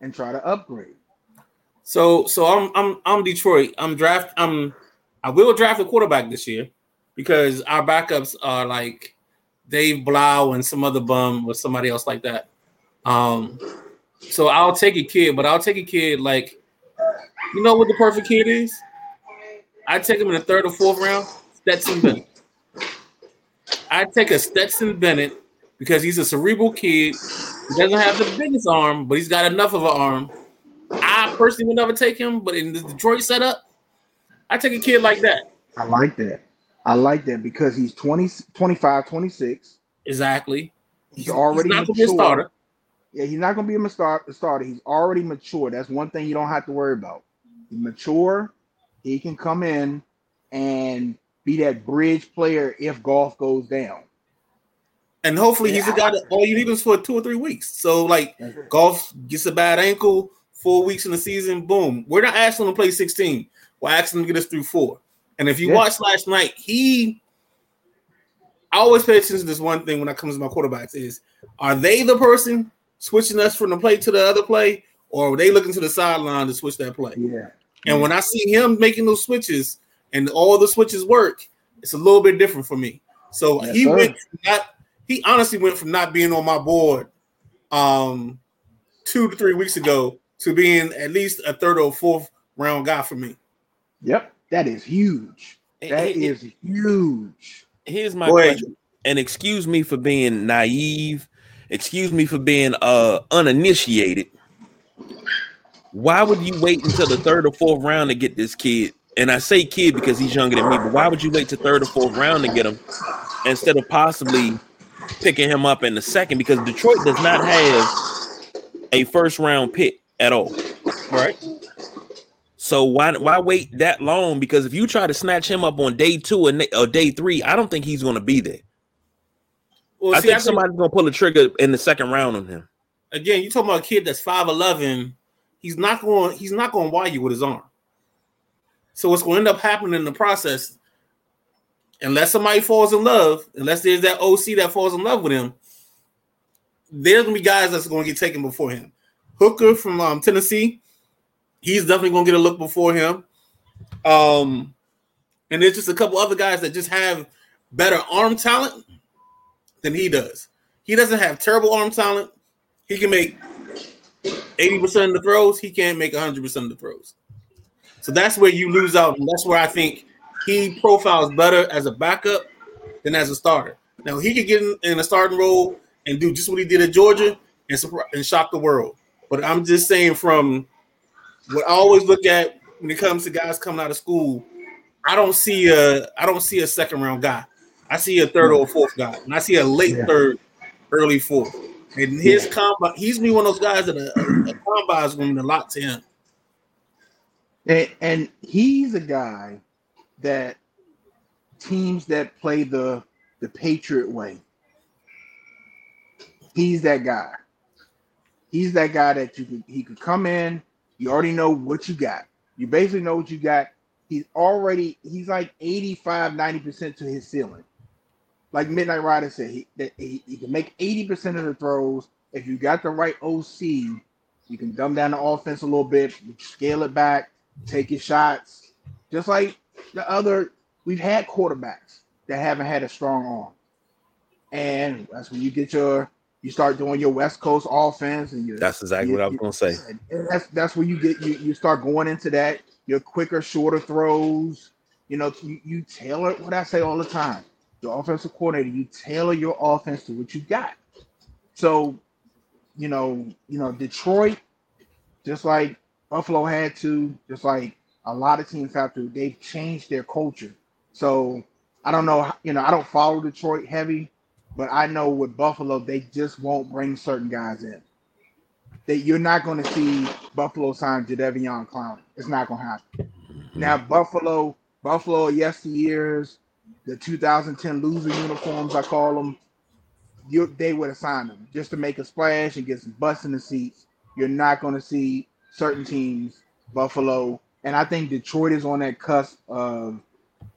and try to upgrade? So so I'm I'm I'm Detroit. I'm draft I'm I will draft a quarterback this year because our backups are like Dave Blough and some other bum or somebody else like that. Um so I'll take a kid, but I'll take a kid like you know what the perfect kid is? I take him in the third or fourth round, Stetson Bennett. I take a Stetson Bennett because he's a cerebral kid. He doesn't have the biggest arm, but he's got enough of an arm. I personally would never take him, but in the Detroit setup, I take a kid like that. I like that. I like that because he's 20, 25, 26. Exactly. He's already not gonna be a starter. Yeah, he's not going to be a star- starter. He's already mature. That's one thing you don't have to worry about. He's mature. He can come in and be that bridge player if Goff goes down. And hopefully he's a guy that all you need is for two or three weeks. So like Goff gets a bad ankle, four weeks in the season, boom. We're not asking him to play 16. We're asking him to get us through four. And if you Yeah. watch last night, he I always pay attention to this one thing when it comes to my quarterbacks is are they the person switching us from the play to the other play, or are they looking to the sideline to switch that play? Yeah. And when I see him making those switches and all the switches work, it's a little bit different for me. So Yes, he sir. went not he honestly went from not being on my board um two to three weeks ago to being at least a third or fourth round guy for me. Yep. That is huge. That Here- is huge. Here's my Go ahead. question, and excuse me for being naive. Excuse me for being uh uninitiated. Why would you wait until the third or fourth round to get this kid? And I say kid because he's younger than me, but why would you wait to third or fourth round to get him instead of possibly picking him up in the second? Because Detroit does not have a first round pick at all. Right. So why why wait that long? Because if you try to snatch him up on day two or, or day three, I don't think he's going to be there. Well, I see, think I somebody's going to pull the trigger in the second round on him. again, you talking about a kid that's five eleven. He's not going. He's not going to wire you with his arm. So what's going to end up happening in the process? unless somebody falls in love, unless there's that OC that falls in love with him, there's gonna be guys that's gonna get taken before him. Hooker from um, Tennessee, he's definitely gonna get a look before him. Um, and there's just a couple other guys that just have better arm talent than he does. He doesn't have terrible arm talent. He can make 80% of the throws, he can't make 100% of the throws. So that's where you lose out. And that's where I think he profiles better as a backup than as a starter. Now, he could get in, in a starting role and do just what he did at Georgia and, and shock the world. But I'm just saying, from what I always look at when it comes to guys coming out of school, I don't see a I don't see a second round guy. I see a third hmm. or fourth guy, and I see a late yeah. third, early fourth. And his yeah. combine, he's me one of those guys that a, a combine is going to lot to him. And, and he's a guy that teams that play the the Patriot way. He's that guy. He's that guy that you could he could come in. You already know what you got. You basically know what you got. He's already he's like 85, 90% to his ceiling like Midnight Rider said, he that he, he can make 80% of the throws. If you got the right OC, you can dumb down the offense a little bit, scale it back, take your shots. Just like the other, we've had quarterbacks that haven't had a strong arm. And that's when you get your you start doing your West Coast offense, and you. That's exactly you, what I was gonna say. That's that's where you get you you start going into that your quicker, shorter throws. You know, you, you tailor what I say all the time the offensive coordinator, you tailor your offense to what you got. So, you know, you know, Detroit, just like Buffalo had to, just like a lot of teams have to, they've changed their culture. So I don't know, you know, I don't follow Detroit heavy, but I know with Buffalo, they just won't bring certain guys in. That you're not going to see Buffalo sign Jadeveon Clowney. It's not going to happen. Now Buffalo, Buffalo yesteryears, the 2010 loser uniforms, I call them, you, they would have signed them just to make a splash and get some butts in the seats. You're not going to see certain teams, Buffalo, and I think Detroit is on that cusp of,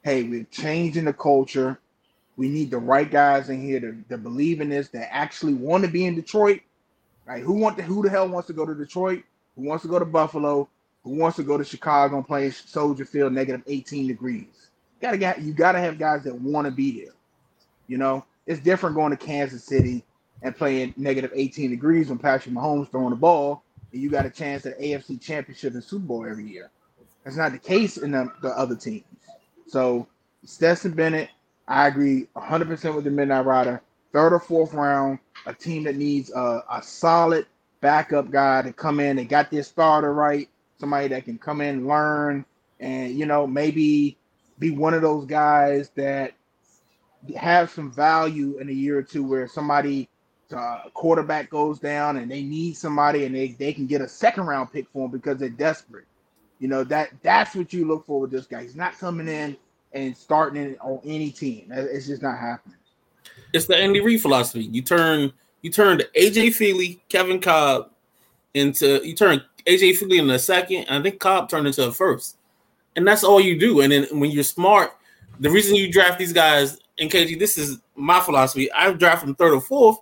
hey, we're changing the culture. We need the right guys in here to, to believe in this, that actually want to be in Detroit. Right? Who want to, who the hell wants to go to Detroit? Who wants to go to Buffalo? Who wants to go to Chicago and play Soldier Field negative 18 degrees? gotta get you gotta have guys that want to be there. You know, it's different going to Kansas City and playing negative 18 degrees when Patrick Mahomes throwing the ball, and you got a chance at AFC Championship and Super Bowl every year. That's not the case in the, the other teams. So Stetson Bennett, I agree 100% with the Midnight Rider. Third or fourth round, a team that needs a, a solid backup guy to come in and got their starter right, somebody that can come in, learn, and you know maybe be one of those guys that have some value in a year or two where somebody uh, quarterback goes down and they need somebody and they, they can get a second round pick for him because they're desperate. You know that that's what you look for with this guy. He's not coming in and starting in on any team. It's just not happening. It's the Andy Reid philosophy. You turn you turn AJ Feeley, Kevin Kolb into you turn AJ Feeley in the second. I think Kolb turned into a first and that's all you do. And then when you're smart, the reason you draft these guys in KG, this is my philosophy. I draft them third or fourth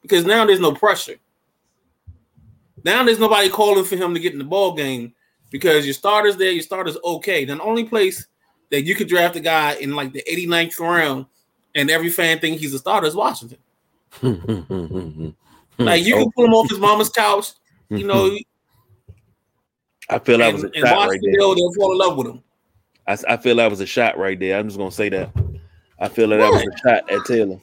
because now there's no pressure. Now there's nobody calling for him to get in the ball game because your starter's there, your starter's okay. Then the only place that you could draft a guy in like the 89th round and every fan think he's a starter is Washington. like you can pull him off his mama's couch, you know, I feel that was a shot right there. They'll fall in love with him. I, I feel that was a shot right there. I'm just gonna say that. I feel that, that was a shot at Taylor.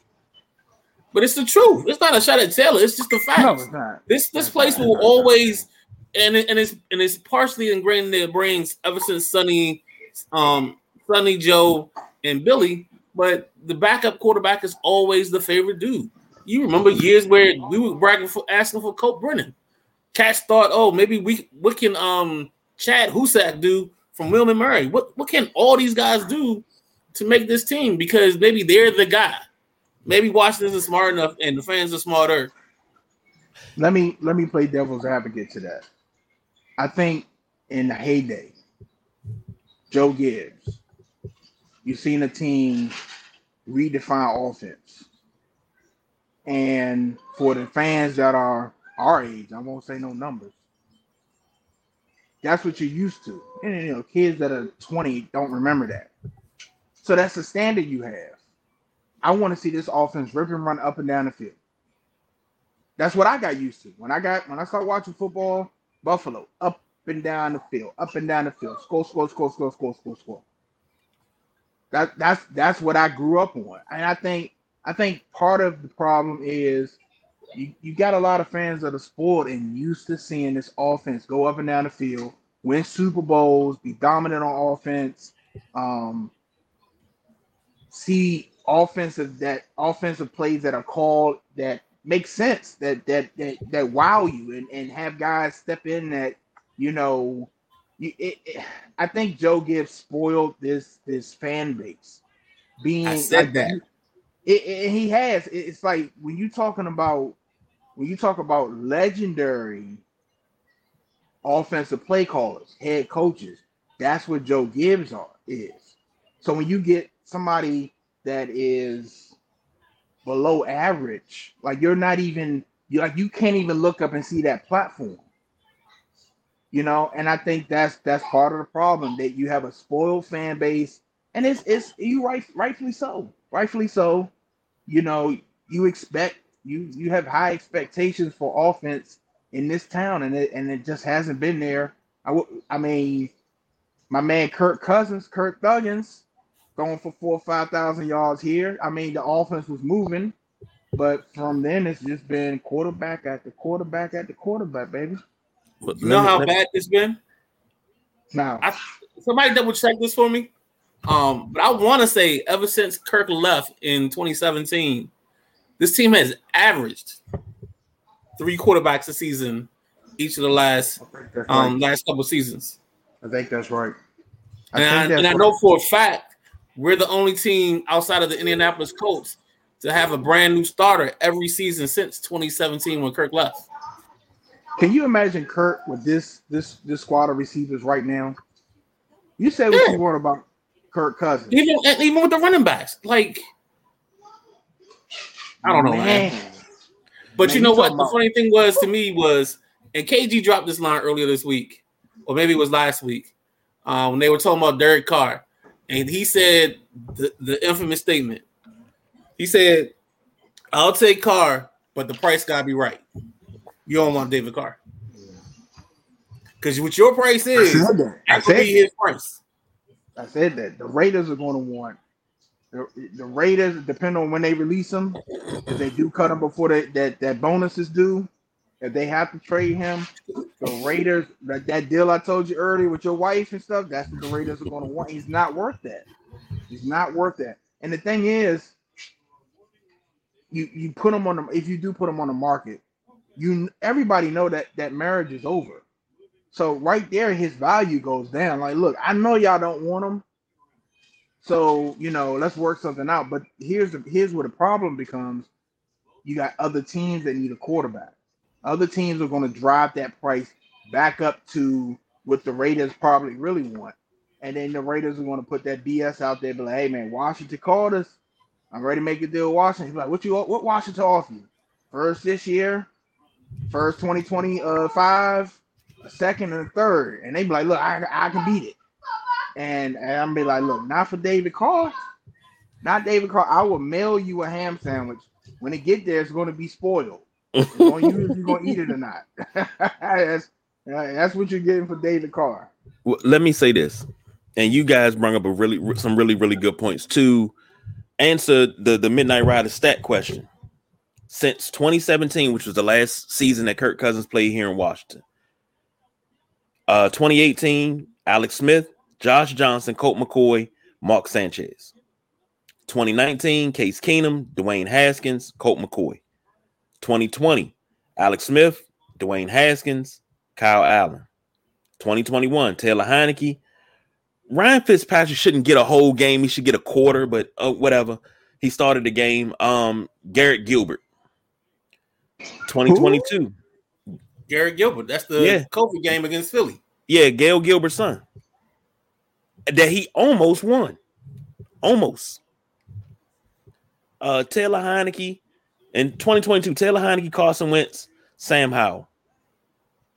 But it's the truth. It's not a shot at Taylor. It's just the fact. No, it's not. This this place will always and it, and it's and it's partially ingrained in their brains ever since Sonny, um, Sonny Joe and Billy. But the backup quarterback is always the favorite dude. You remember years where we were bragging for asking for Colt Brennan. Cats thought, oh, maybe we what can um Chad Husak do from William Murray? What what can all these guys do to make this team? Because maybe they're the guy. Maybe Washington is smart enough and the fans are smarter. Let me let me play devil's advocate to that. I think in the heyday, Joe Gibbs, you've seen a team redefine offense. And for the fans that are our age, I won't say no numbers. That's what you're used to. And you know, kids that are 20 don't remember that. So that's the standard you have. I want to see this offense rip and run up and down the field. That's what I got used to. When I got when I started watching football, Buffalo, up and down the field, up and down the field, score, score, score, score, score, score, score. That that's that's what I grew up on. And I think I think part of the problem is you, you got a lot of fans that are spoiled and used to seeing this offense go up and down the field, win Super Bowls, be dominant on offense, um, see offensive that offensive plays that are called that make sense that that that that wow you and, and have guys step in that you know you, it, it, I think Joe Gibbs spoiled this this fan base. Being I said like, that. it, he has. It- It's like when you talking about when you talk about legendary offensive play callers, head coaches. That's what Joe Gibbs are is. So when you get somebody that is below average, like you're not even you like you can't even look up and see that platform. You know, and I think that's that's part of the problem that you have a spoiled fan base, and it's it's you right rightfully so, rightfully so. You know, you expect you you have high expectations for offense in this town, and it and it just hasn't been there. I w- I mean, my man Kirk Cousins, Kirk Thuggins, going for four or five thousand yards here. I mean, the offense was moving, but from then it's just been quarterback at the quarterback at the quarterback, baby. But You know me- how let me- bad this been? Now, I, somebody double check this for me. Um, but I want to say ever since Kirk left in 2017, this team has averaged three quarterbacks a season each of the last I think that's um right. last couple seasons. I think that's right. I And I, think that's and I know for a fact we're the only team outside of the Indianapolis Colts to have a brand new starter every season since 2017 when Kirk left. Can you imagine Kurt with this this this squad of receivers right now? You said what Yeah. you want about Kirk Cousins. Even even with the running backs, like I don't know, man. But Man, you know what? talking The funny thing was to me was, and KG dropped this line earlier this week, or maybe it was last week, um, when they were talking about Derek Carr, and he said the, the infamous statement. He said, "I'll take Carr, but the price gotta be right. You don't want David Carr because what your price is, that. I that could said be his price. I said that the Raiders are going to want the, the Raiders, depending on when they release him, if they do cut him before they, that that bonus is due, if they have to trade him, the Raiders that, that deal I told you earlier with your wife and stuff, that's what the Raiders are going to want. He's not worth that. He's not worth that. And the thing is, you you put him on the if you do put him on the market, you everybody know that that marriage is over. So right there, his value goes down. Like, look, I know y'all don't want him. So, you know, let's work something out. But here's the here's where the problem becomes. You got other teams that need a quarterback. Other teams are going to drive that price back up to what the Raiders probably really want. And then the Raiders are going to put that BS out there, be like, hey man, Washington called us. I'm ready to make a deal with Washington. He's like, what you what Washington offer you? First this year, first 2025, uh, a second and third. And they be like, look, I, I can beat it. And, and I'm be like, look, not for David Carr. Not David Carr. I will mail you a ham sandwich. When it get there, it's going to be spoiled. On you if you're going to eat it or not. that's, that's what you're getting for David Carr. Well, let me say this, and you guys bring up a really some really really good points to answer the the midnight rider stat question. Since 2017, which was the last season that Kirk Cousins played here in Washington, uh, 2018, Alex Smith, Josh Johnson, Colt McCoy, Mark Sanchez. 2019, Case Keenum, Dwayne Haskins, Colt McCoy. 2020, Alex Smith, Dwayne Haskins, Kyle Allen. 2021, Taylor Heinicke. Ryan Fitzpatrick shouldn't get a whole game. He should get a quarter, but uh, whatever. He started the game. Um, Garrett Gilbert. 2022. Gary Gilbert, that's the Yeah. COVID game against Philly. Yeah, Gale Gilbert's son. That he almost won. Almost. uh, Taylor Heinicke in 2022. Taylor Heinicke, Carson Wentz, Sam Howell,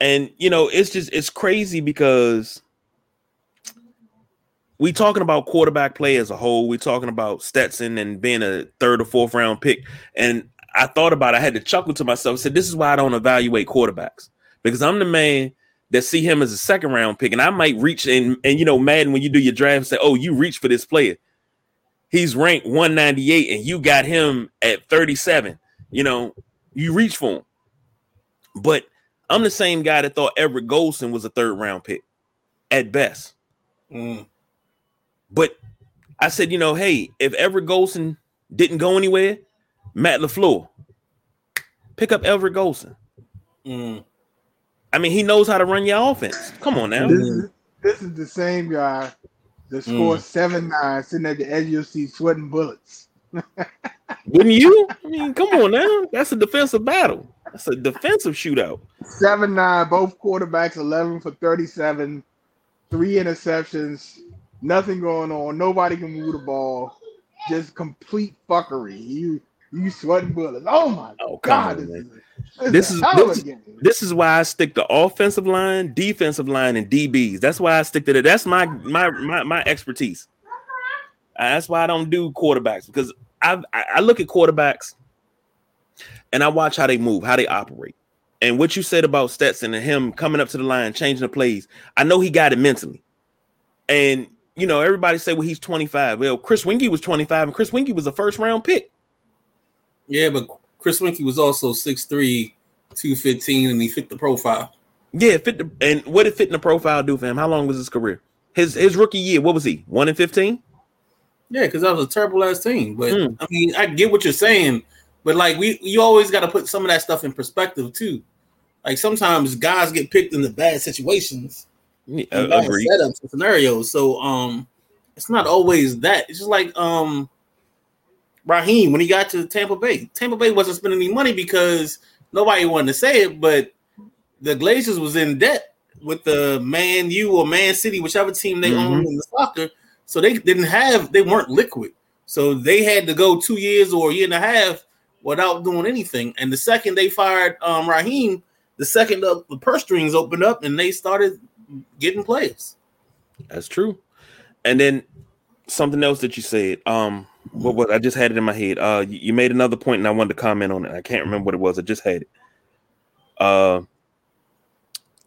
and you know it's just it's crazy because we talking about quarterback play as a whole. We're talking about Stetson and being a third or fourth round pick, and I thought about. It, I had to chuckle to myself. Said this is why I don't evaluate quarterbacks because I'm the man that see him as a second round pick, and I might reach and and you know Madden when you do your draft say, oh, you reach for this player. He's ranked 198, and you got him at 37. You know, you reach for him. But I'm the same guy that thought Everett Golson was a third round pick at best. Mm. But I said, you know, hey, if Everett Golson didn't go anywhere, Matt LaFleur, pick up Everett Golson. Mm. I mean, he knows how to run your offense. Come on now. This is, this is the same guy that Mm. scored seven nine, sitting at the edge of your seat, sweating bullets. Wouldn't you? I mean, come on now. That's a defensive battle. That's a defensive shootout. Seven nine, both quarterbacks, eleven for thirty-seven, three interceptions, nothing going on. Nobody can move the ball. Just complete fuckery. You you sweating bullets. Oh my Oh, god, on, this, is, This is- this is- This is why I stick to offensive line, defensive line, and DBs. That's why I stick to that. That's my my my, my expertise. Uh, That's why I don't do quarterbacks because I I look at quarterbacks and I watch how they move, how they operate. And what you said about Stetson and him coming up to the line, changing the plays, I know he got it mentally. And you know, everybody say, well, he's 25. Well, Chris Weinke was 25, and Chris Weinke was a first round pick. Yeah, but Chris Weinke was also 6'3", 215, and he fit the profile. Yeah, fit the and what did fit in the profile do for him? How long was his career? His his rookie year, what was he? One in fifteen? Yeah, because that was a terrible ass team. But Mm. I mean, I get what you're saying, but like we, you always got to put some of that stuff in perspective too. Like sometimes guys get picked in the bad situations, Yeah, bad setups, and scenarios. So um, it's not always that. It's just like um, Raheem when he got to Tampa Bay. Tampa Bay wasn't spending any money because nobody wanted to say it, but the Glazers was in debt with the Man U or Man City, whichever team they Mhm. own in the soccer. So they didn't have, they weren't liquid. So they had to go two years or a year and a half without doing anything. And the second they fired um, Raheem, the second the, the purse strings opened up and they started getting players. That's true. And then something else that you said. Um, what was I just had it in my head. Uh, you, you made another point, and I wanted to comment on it. I can't remember what it was. I just had it. Uh,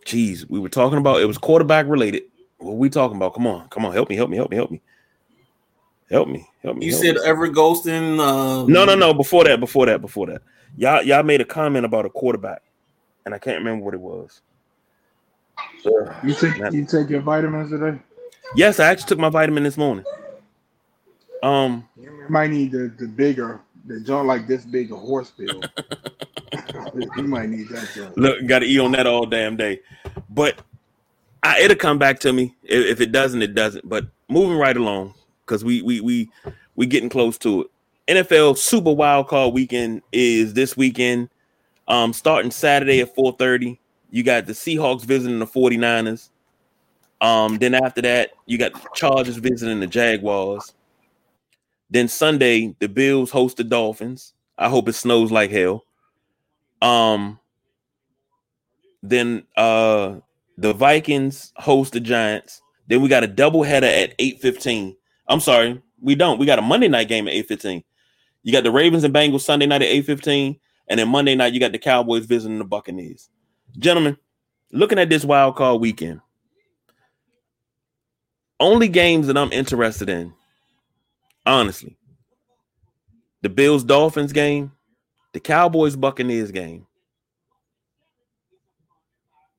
geez, we were talking about it was quarterback related. What we talking about? Come on, come on, help me, help me, help me, help me, help me, help me. You help said me. Everett Golson. Uh, No, no, no. Before that, before that, before that. Y'all, y'all made a comment about a quarterback, and I can't remember what it was. Ugh. You take you take your vitamins today. Yes, I actually took my vitamin this morning. Um, You might need the, the bigger, the joint like this big a horse bill. you might need that joint. look, got to eat on that all damn day. But I, it'll come back to me. If, if it doesn't, it doesn't. But moving right along, because we we we we getting close to it. NFL Super Wild Card Weekend is this weekend. Um, starting Saturday at 4:30. You got the Seahawks visiting the 49ers. Um, then after that, you got the Chargers visiting the Jaguars. Then Sunday, the Bills host the Dolphins. I hope it snows like hell. Um, then uh the Vikings host the Giants. Then we got a double header at 8:15. I'm sorry, we don't. We got a Monday night game at 8:15. You got the Ravens and Bengals Sunday night at 8:15, and then Monday night you got the Cowboys visiting the Buccaneers. Gentlemen, looking at this wild card weekend, only games that I'm interested in, honestly, the Bills Dolphins game, the Cowboys Buccaneers game,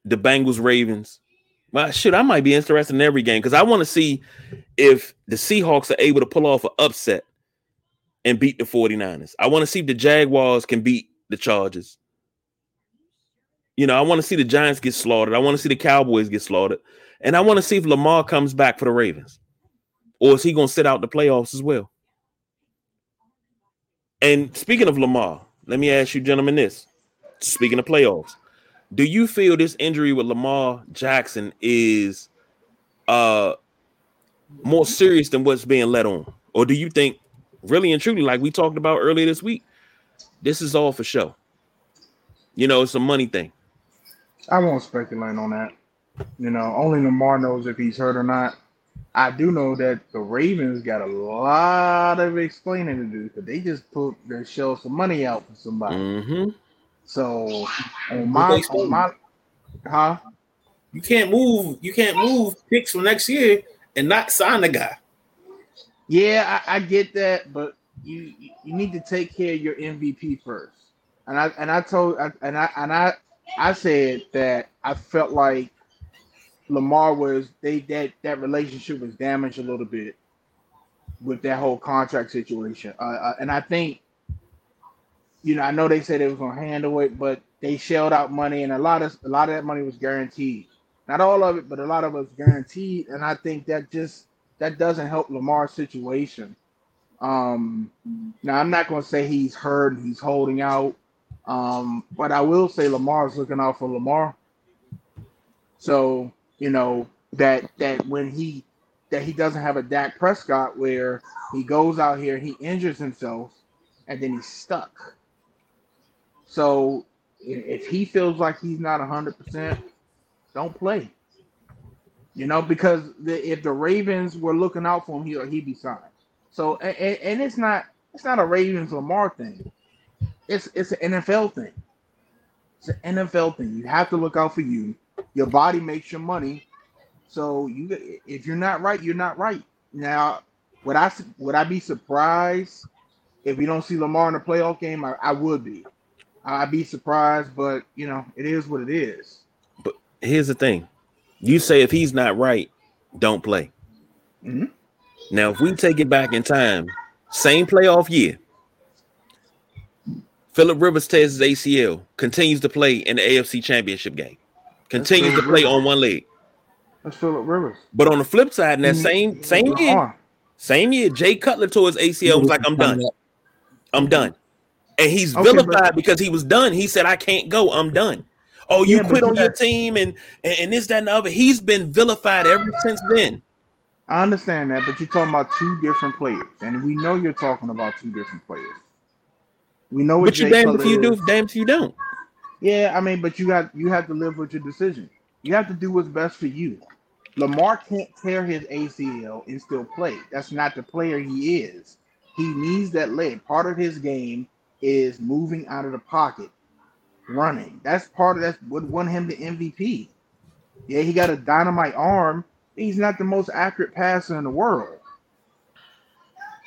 the Bengals Ravens. Well, shit, I might be interested in every game because I want to see if the Seahawks are able to pull off an upset and beat the 49ers. I want to see if the Jaguars can beat the Chargers. You know, I want to see the Giants get slaughtered. I want to see the Cowboys get slaughtered. And I want to see if Lamar comes back for the Ravens. Or is he going to sit out the playoffs as well? And speaking of Lamar, let me ask you, gentlemen, this. Speaking of playoffs, do you feel this injury with Lamar Jackson is uh more serious than what's being let on? Or do you think really and truly, like we talked about earlier this week, this is all for show. You know, it's a money thing. I won't speculate on that. You know, only Lamar knows if he's hurt or not. I do know that the Ravens got a lot of explaining to do because they just put their shell some money out for somebody. Mm-hmm. So on my, on my, huh? You can't move. You can't move picks for next year and not sign the guy. Yeah, I, I get that, but you you need to take care of your MVP first. And I and I told and I and I I said that I felt like Lamar was they that that relationship was damaged a little bit with that whole contract situation. Uh, uh, and I think, you know, I know they said they was gonna handle it, but they shelled out money, and a lot of a lot of that money was guaranteed. Not all of it, but a lot of it was guaranteed. And I think that just that doesn't help Lamar's situation. Um, now I'm not gonna say he's hurt, and he's holding out. Um, but I will say Lamar's looking out for Lamar. So you know that that when he that he doesn't have a Dak Prescott where he goes out here he injures himself and then he's stuck. So if he feels like he's not hundred percent, don't play. You know because the, if the Ravens were looking out for him, he he'd be signed. So and, and it's not it's not a Ravens Lamar thing. It's it's an NFL thing. It's an NFL thing. You have to look out for you. Your body makes your money. So you if you're not right, you're not right. Now, would I would I be surprised if we don't see Lamar in a playoff game? I, I would be. I'd be surprised, but you know, it is what it is. But here's the thing. You say if he's not right, don't play. Mhm. Now, if we take it back in time, same playoff year, Philip Rivers tears his ACL, continues to play in the AFC Championship game, continues to play Rivers. on one leg. That's Philip Rivers. But on the flip side, in that same same year, Lamar. same year, Jay Cutler tore his ACL. Was like, I'm done. I'm done. And he's Okay, but- vilified because he was done. He said, I can't go. I'm done. Oh, you Yeah, quit on your got- team and, and and this, that, and the other. He's been vilified ever since then. I understand that, but you're talking about two different players, and we know you're talking about two different players. We know what But you Jay damned if Cutler you do, is. damned if you don't. Yeah, I mean, but you got you have to live with your decision. You have to do what's best for you. Lamar can't tear his ACL and still play. That's not the player he is. He needs that leg. Part of his game is moving out of the pocket, running. That's part of that's what won him the MVP. Yeah, he got a dynamite arm. He's not the most accurate passer in the world.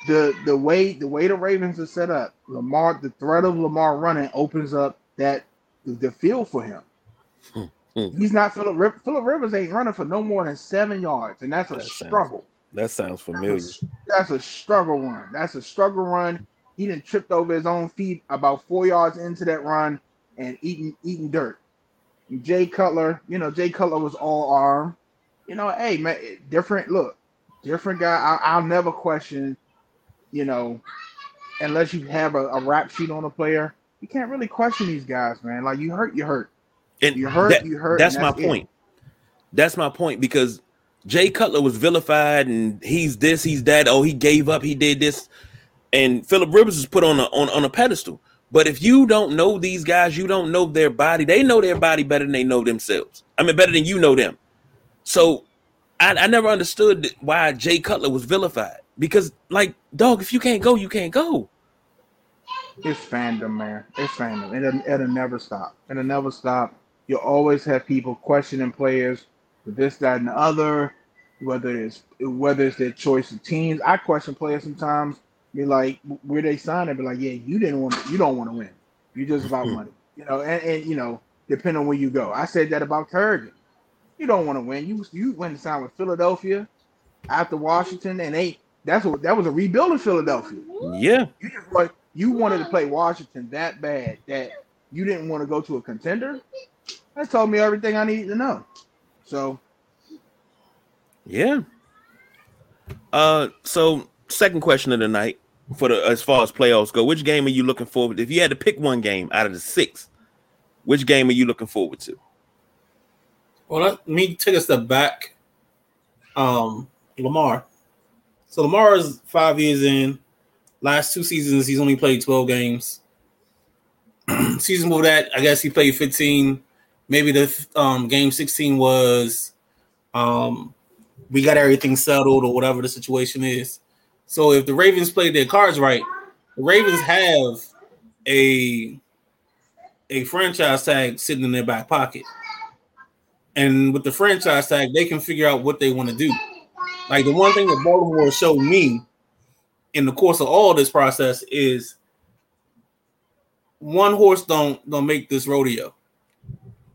The the way the way the Ravens are set up, Lamar, the threat of Lamar running opens up that the field for him. Hmm. He's not Philip Rivers. Philip Rivers ain't running for no more than seven yards, and that's a That sounds- struggle. That sounds familiar. That's a struggle run. That's a struggle run. He didn't tripped over his own feet about four yards into that run and eating eating dirt. Jay Cutler, you know, Jay Cutler was all arm. You know, hey man, different look, different guy. I, I'll never question. You know, unless you have a, a rap sheet on a player, you can't really question these guys, man. Like you hurt, you hurt. And You hurt, that- you hurt. that's and my it. point. That's my point because Jay Cutler was vilified and he's this, he's that. Oh, he gave up, he did this, and Philip Rivers is put on a on, on a pedestal. But if you don't know these guys, you don't know their body. They know their body better than they know themselves. I mean, better than you know them. So I, I never understood why Jay Cutler was vilified because, like, dog, if you can't go, you can't go. It's fandom, man. It's fandom. It'll, it'll never stop. It'll never stop. You'll always have people questioning players for this, that, and the other. Whether it's whether it's their choice of teams, I question players sometimes. Be like, where they sign it? Be like, yeah, you didn't want, to, you don't want to win. You just about hmm. money, you know. And, and you know, depending on where you go. I said that about Kerrigan. You don't want to win. You you went to sign with Philadelphia after Washington, and they that's what that was a rebuilding Philadelphia Yeah, you just want you wanted to play Washington that bad that you didn't want to go to a contender. That told me everything I needed to know. So Yeah. Uh, so second question of the night for the as far as playoffs go, which game are you looking forward? If you had to pick one game out of the six, which game are you looking forward to? Well, let me take a step back. Um, Lamar. So Lamar is five years in. Last two seasons, he's only played 12 games. Season before that, I guess he played 15. Maybe the um, game 16 was um, we got everything settled or whatever the situation is. So if the Ravens played their cards right, the Ravens have a a franchise tag sitting in their back pocket. And with the franchise tag, they can figure out what they want to do. Like the one thing that Baltimore showed me in the course of all this process is one horse don't don't make this rodeo.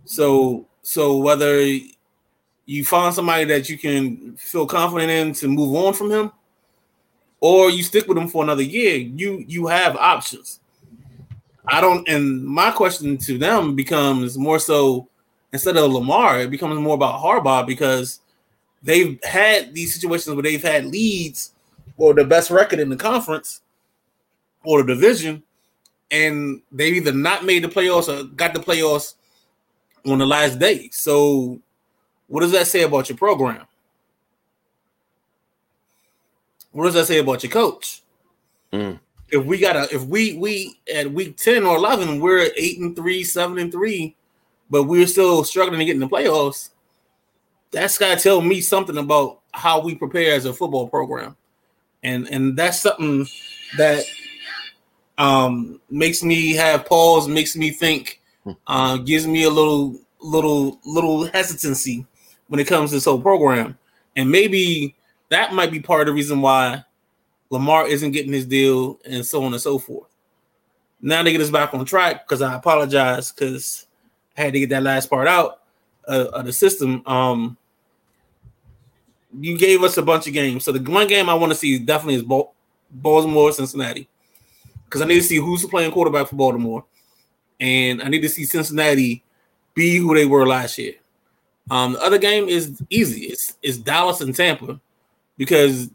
So so whether you find somebody that you can feel confident in to move on from him, or you stick with him for another year, you you have options. I don't, and my question to them becomes more so instead of Lamar, it becomes more about Harbaugh because they've had these situations where they've had leads or the best record in the conference or the division, and they've either not made the playoffs or got the playoffs on the last day. So, what does that say about your program? What does that say about your coach? Mm. If we got a, if we we at week ten or eleven, we're eight and three, seven and three, but we're still struggling to get in the playoffs. That's got to tell me something about how we prepare as a football program, and and that's something that um makes me have pause, makes me think, uh, gives me a little little little hesitancy when it comes to this whole program, and maybe that might be part of the reason why Lamar isn't getting his deal and so on and so forth. Now to get us back on track because I apologize because I had to get that last part out uh, of the system. Um, you gave us a bunch of games, so the one game I want to see definitely is Baltimore, Cincinnati, because I need to see who's playing quarterback for Baltimore, and I need to see Cincinnati be who they were last year. Um, the other game is easy. It's it's Dallas and Tampa because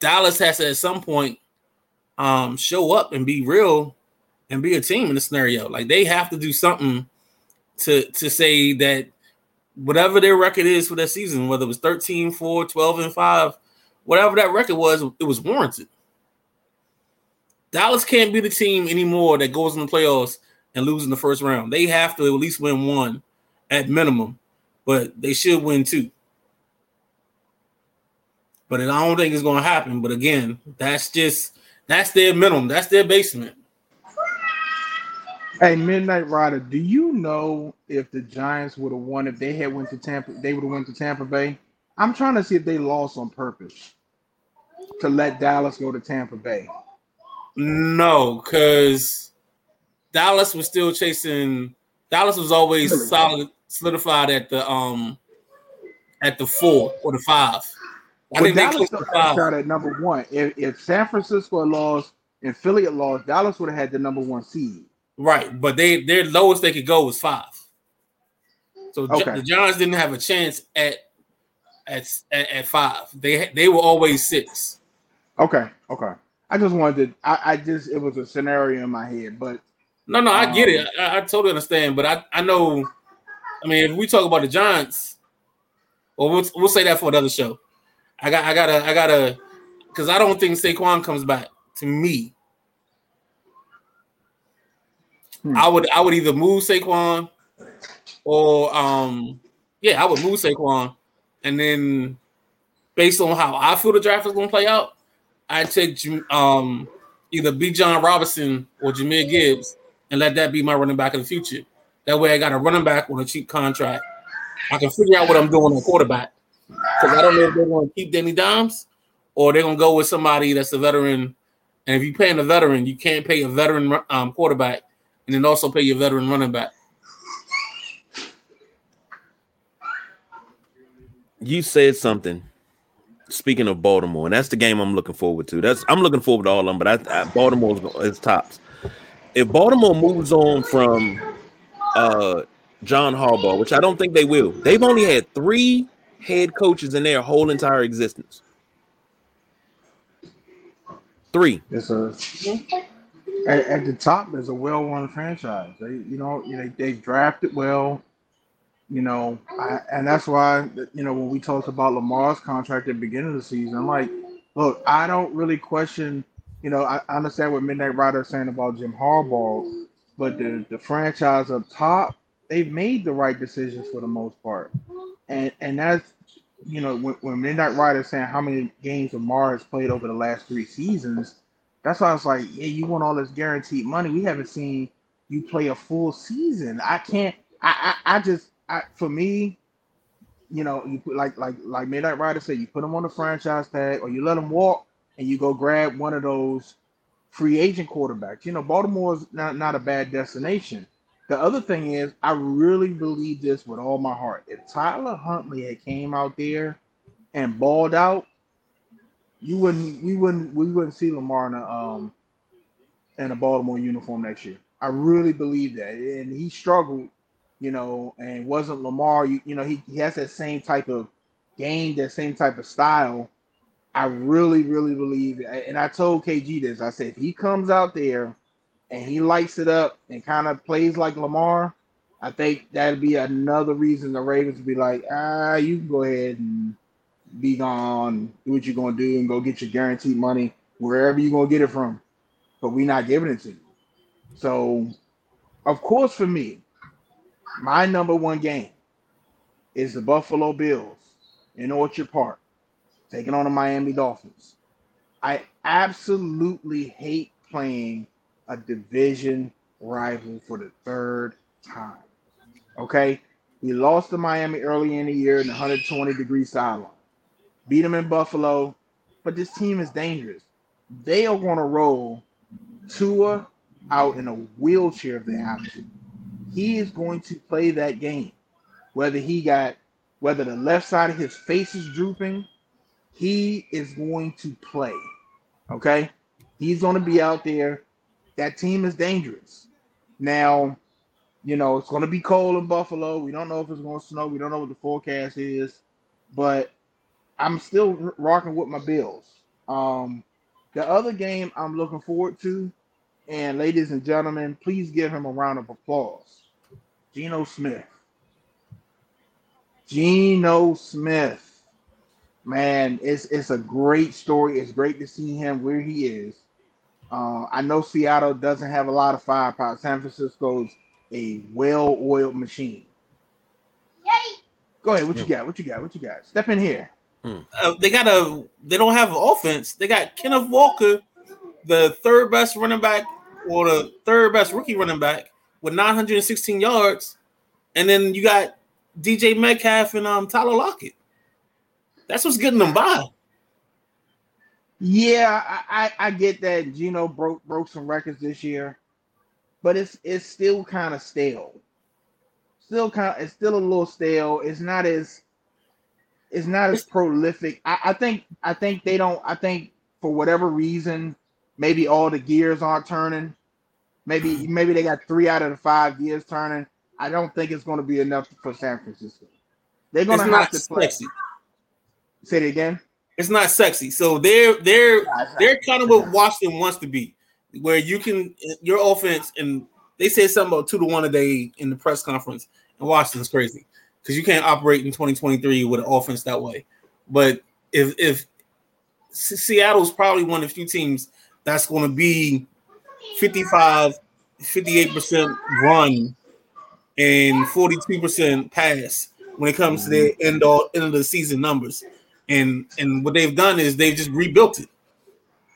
Dallas has to at some point um, show up and be real and be a team in the scenario. Like they have to do something to to say that whatever their record is for that season, whether it was 13, 4, 12, and 5, whatever that record was, it was warranted. Dallas can't be the team anymore that goes in the playoffs and loses in the first round. They have to at least win one at minimum, but they should win two. But I don't think it's going to happen. But again, that's just that's their minimum. That's their basement. Hey, Midnight Rider, do you know if the Giants would have won if they had went to Tampa? They would have went to Tampa Bay. I'm trying to see if they lost on purpose to let Dallas go to Tampa Bay. No, because Dallas was still chasing. Dallas was always really? solid, solidified at the um at the four or the five. I think Dallas started at number one. If, if San Francisco lost and Philly lost, Dallas would have had the number one seed. Right, but they their lowest they could go was five. So okay. the Giants didn't have a chance at at at, at five. They they were always six. Okay, okay. I just wanted to. I, I just it was a scenario in my head, but no, no, I um, get it. I, I, totally understand, but I I know. I mean, if we talk about the Giants, well, we'll we'll say that for another show. I got, I gotta, I gotta, because I don't think Saquon comes back. To me, hmm. I would, I would either move Saquon, or um, yeah, I would move Saquon, and then based on how I feel the draft is going to play out, I take um either Bijan Robinson or Jahmyr Gibbs, and let that be my running back in the future. That way, I got a running back on a cheap contract. I can figure out what I'm doing on quarterback because I don't know if they're going to keep Danny Dimes or they're going to go with somebody that's a veteran. And if you're paying a veteran, you can't pay a veteran um, quarterback and then also pay your veteran running back. You said something. Speaking of Baltimore, and that's the game I'm looking forward to. That's I'm looking forward to all of them, but I, I, Baltimore is tops. If Baltimore moves on from uh, John Harbaugh, which I don't think they will, they've only had three head coaches in their whole entire existence. Three. It's a at, at the top. There's a well-run franchise. They, you know, they they drafted well. You know, I, and that's why you know when we talked about Lamar's contract at the beginning of the season, I'm like, look, I don't really question you know, I, I understand what Midnight Rider is saying about Jim Harbaugh, but the, the franchise up top, they've made the right decisions for the most part. And and that's you know, when, when Midnight Rider is saying how many games Lamar has played over the last three seasons, that's why I was like, yeah, you want all this guaranteed money. We haven't seen you play a full season. I can't I I, I just I for me, you know, you put like like like Midnight Rider said, you put them on the franchise tag or you let them walk and you go grab one of those free agent quarterbacks. You know, Baltimore's not, not a bad destination. The other thing is, I really believe this with all my heart. If Tyler Huntley had came out there and balled out, you wouldn't, we wouldn't, we wouldn't see Lamar in a um in a Baltimore uniform next year. I really believe that, and he struggled, you know, and wasn't Lamar. You, you know, he, he has that same type of game, that same type of style I really, really believe, and I told KG this. I said if he comes out there and he lights it up and kind of plays like Lamar, I think that'd be another reason the Ravens would be like, ah, you can go ahead and be gone, do what you're gonna do, and go get your guaranteed money wherever you're gonna get it from. But we're not giving it to you. So, of course, for me, my number one game is the Buffalo Bills in Orchard Park taking on the Miami Dolphins. I absolutely hate playing a division rival for the third time. Okay. We lost to Miami early in the year in the 120 degree sideline. Beat them in Buffalo, but this team is dangerous. They are going to roll Tua out in a wheelchair if they have to. He is going to play that game. Whether he got, whether the left side of his face is drooping he is going to play. Okay. He's going to be out there. That team is dangerous. Now, you know, it's going to be cold in Buffalo. We don't know if it's going to snow. We don't know what the forecast is, but I'm still rocking with my Bills. Um, the other game I'm looking forward to, and ladies and gentlemen, please give him a round of applause. Geno Smith. Geno Smith man, it's it's a great story. It's great to see him where he is. Uh, I know Seattle doesn't have a lot of firepower. San Francisco's a well-oiled machine. Yay! Go ahead. What you got? What you got? What you got? Step in here. Uh, they got a. They don't have offense. They got Kenneth Walker, the third best running back, or the third best rookie running back with 916 yards, and then you got DJ Metcalf and um Tyler Lockett. That's what's getting them by. Yeah, I, I, get that Geno broke broke some records this year, but it's it's still kind of stale. Still kind it's still a little stale. It's not as it's not as prolific. I, I think I think they don't I think for whatever reason, maybe all the gears aren't turning. Maybe maybe they got three out of the five gears turning. I don't think it's going to be enough for San Francisco. They're going to have to play. Sexy. Say it again. It's not sexy. So they're they're they're kind of what Washington wants to be, where you can your offense and they said something about two to one a day in the press conference, and Washington's crazy because you can't operate in 2023 with an offense that way. But if if Seattle's probably one of the few teams that's going to be 55, 58% run and 42% pass when it comes to the end all end of the season numbers. And and what they've done is they've just rebuilt it.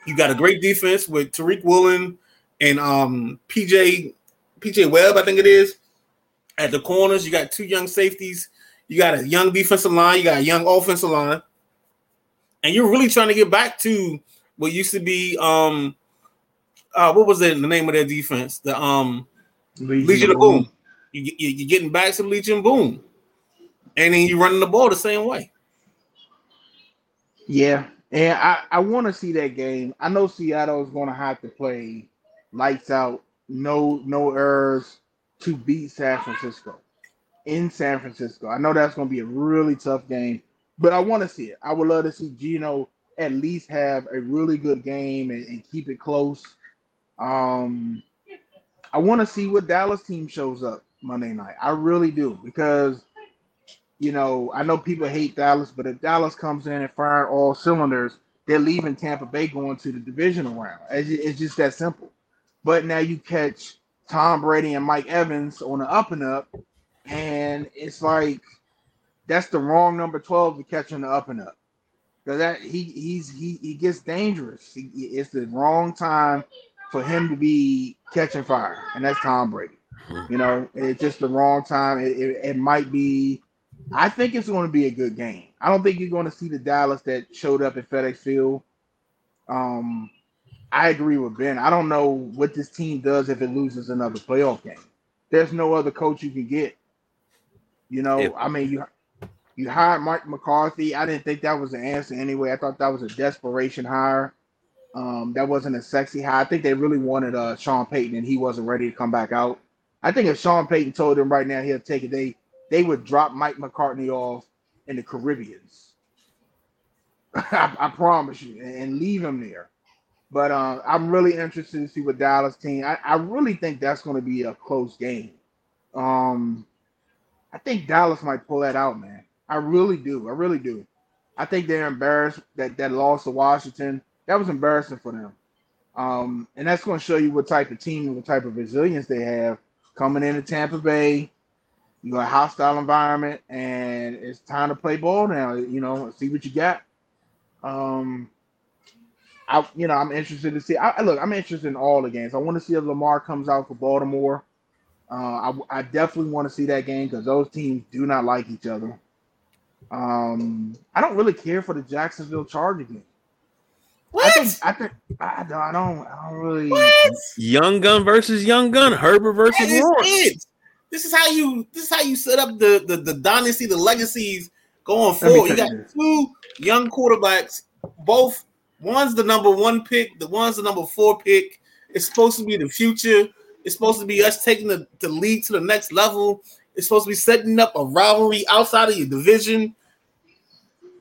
You got a great defense with Tariq Woolen and um PJ PJ Webb, I think it is. At the corners, you got two young safeties. You got a young defensive line. You got a young offensive line, and you're really trying to get back to what used to be um uh what was it the name of their defense? The um Legion, Legion of Boom. Boom. You, you, are getting back to Legion Boom, and then you're running the ball the same way. Yeah, and I, I want to see that game. I know Seattle is going to have to play lights out, no no errors to beat San Francisco in San Francisco. I know that's going to be a really tough game, but I want to see it. I would love to see Geno at least have a really good game and, and keep it close. Um, I want to see what Dallas team shows up Monday night. I really do because you know, I know people hate Dallas, but if Dallas comes in and fire all cylinders, they're leaving Tampa Bay going to the divisional round. It's, it's just that simple. But now you catch Tom Brady and Mike Evans on the up and up, and it's like that's the wrong number 12 to catch on the up and up. Because that he he's he he gets dangerous. He, it's the wrong time for him to be catching fire, and that's Tom Brady. You know, it's just the wrong time. It, it, it might be. I think it's going to be a good game. I don't think you're going to see the Dallas that showed up at FedEx Field. Um, I agree with Ben. I don't know what this team does if it loses another playoff game. There's no other coach you can get. You know, If- I mean, you you hired Mike McCarthy. I didn't think that was the answer anyway. I thought that was a desperation hire. Um, that wasn't a sexy hire. I think they really wanted uh Sean Payton, and he wasn't ready to come back out. I think if Sean Payton told them right now he'll take it, they they would drop Mike McCarthy off in the Caribbeans. I, I promise you, and, and leave him there. But uh, I'm really interested to see what Dallas team. I, I really think that's going to be a close game. Um, I think Dallas might pull that out, man. I really do. I really do. I think they're embarrassed that that loss to Washington. That was embarrassing for them. Um, and that's going to show you what type of team and what type of resilience they have coming into Tampa Bay. You got a hostile environment, and it's time to play ball now. You know, see what you got. Um, I, you know, I'm interested to see. I I- look, I'm interested in all the games. I want to see if Lamar comes out for Baltimore. Uh, I, I definitely want to see that game because those teams do not like each other. Um, I don't really care for the Jacksonville Charger game. What? I think I think I don't I don't, I don't really. what? Young Gun versus Young Gun, Herbert versus Lawrence. This is how you. This is how you set up the the, the dynasty, the legacies going forward. You got this. two young quarterbacks. Both one's the number one pick. The one's the number four pick. It's supposed to be the future. It's supposed to be us taking the, the league to the next level. It's supposed to be setting up a rivalry outside of your division.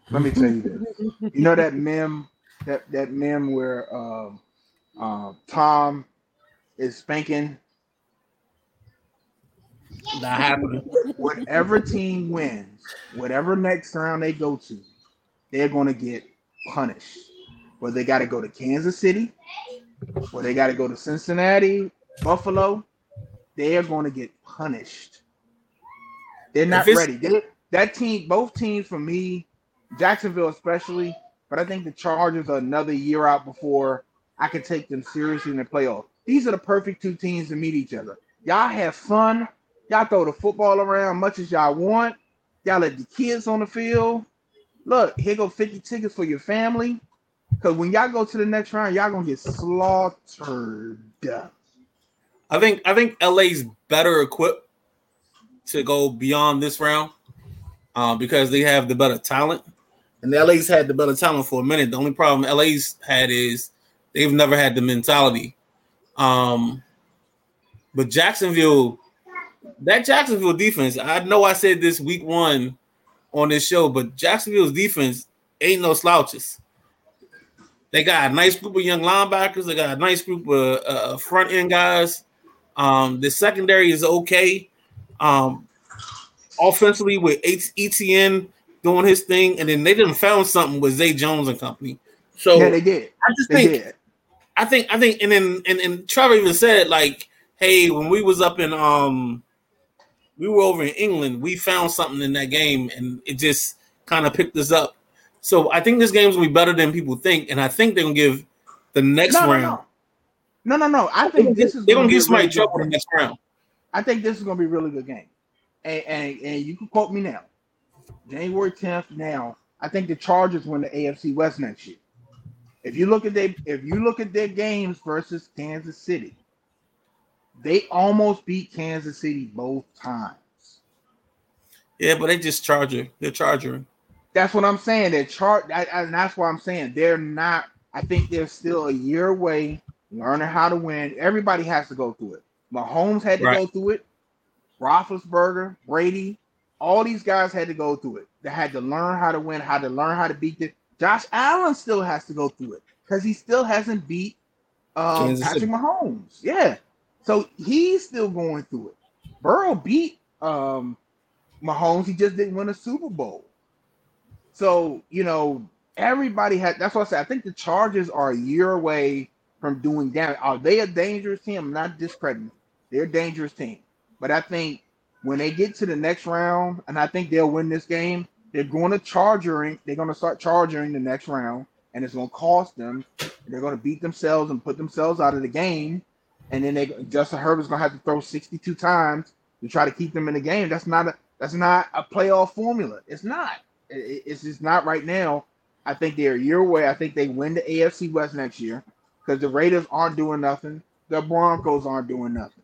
Let me tell you this. You know that meme, that that meme where um, uh, Tom is spanking Not happening. whatever team wins, whatever next round they go to, they're going to get punished. Whether they got to go to Kansas City, or they got to go to Cincinnati, Buffalo, they are going to get punished. They're not ready. They, that team, both teams for me, Jacksonville especially, but I think the Chargers are another year out before I can take them seriously in the playoff. These are the perfect two teams to meet each other. Y'all have fun. Y'all throw the football around much as y'all want. Y'all let the kids on the field. Look, here go 50 tickets for your family. Because when y'all go to the next round, y'all gonna get slaughtered. I think I think LA's better equipped to go beyond this round uh, because they have the better talent. And LA's had the better talent for a minute. The only problem LA's had is they've never had the mentality. Um, but Jacksonville, that Jacksonville defense, I know I said this week one on this show, but Jacksonville's defense ain't no slouches. They got a nice group of young linebackers. They got a nice group of uh, front end guys. Um, the secondary is okay. Um, offensively with ETN doing his thing, and then they didn't found something with Zay Jones and company. So yeah, they did. I just They think did. I think I think and then and, and Trevor even said like, hey, when we was up in um we were over in England, we found something in that game and it just kind of picked us up. So I think this game's gonna be better than people think, and I think they're gonna give the next No, round. no. No, no, no. I think this is they're gonna be give somebody really trouble the next round. I think this is going to be a really good game. And, and and you can quote me now. January 10th now. I think the Chargers win the AFC West next year. If you look at they if you look at their games versus Kansas City, they almost beat Kansas City both times. Yeah, but they just charger. They're charging. That's what I'm saying. They're chart, and that's what I'm saying. They're not. I think they're still a year away learning how to win. Everybody has to go through it. Mahomes had to Right. go through it. Roethlisberger, Brady, all these guys had to go through it. They had to learn how to win, how to learn how to beat it. Josh Allen still has to go through it because he still hasn't beat um, Kansas Patrick City. Mahomes. Yeah, so he's still going through it. Burrow beat um, Mahomes. He just didn't win a Super Bowl. So you know everybody had. That's what I said. I think the Chargers are a year away from doing damage. Are they a dangerous team? I'm not discrediting. They're a dangerous team, but I think when they get to the next round, and I think they'll win this game, they're going to charging. They're going to start charging the next round, and it's going to cost them. They're going to beat themselves and put themselves out of the game, and then they Justin Herbert's going to have to throw 62 times to try to keep them in the game. That's not a that's not a playoff formula. It's not. It, it's just not right now. I think they're a year away. I think they win the AFC West next year because the Raiders aren't doing nothing. The Broncos aren't doing nothing.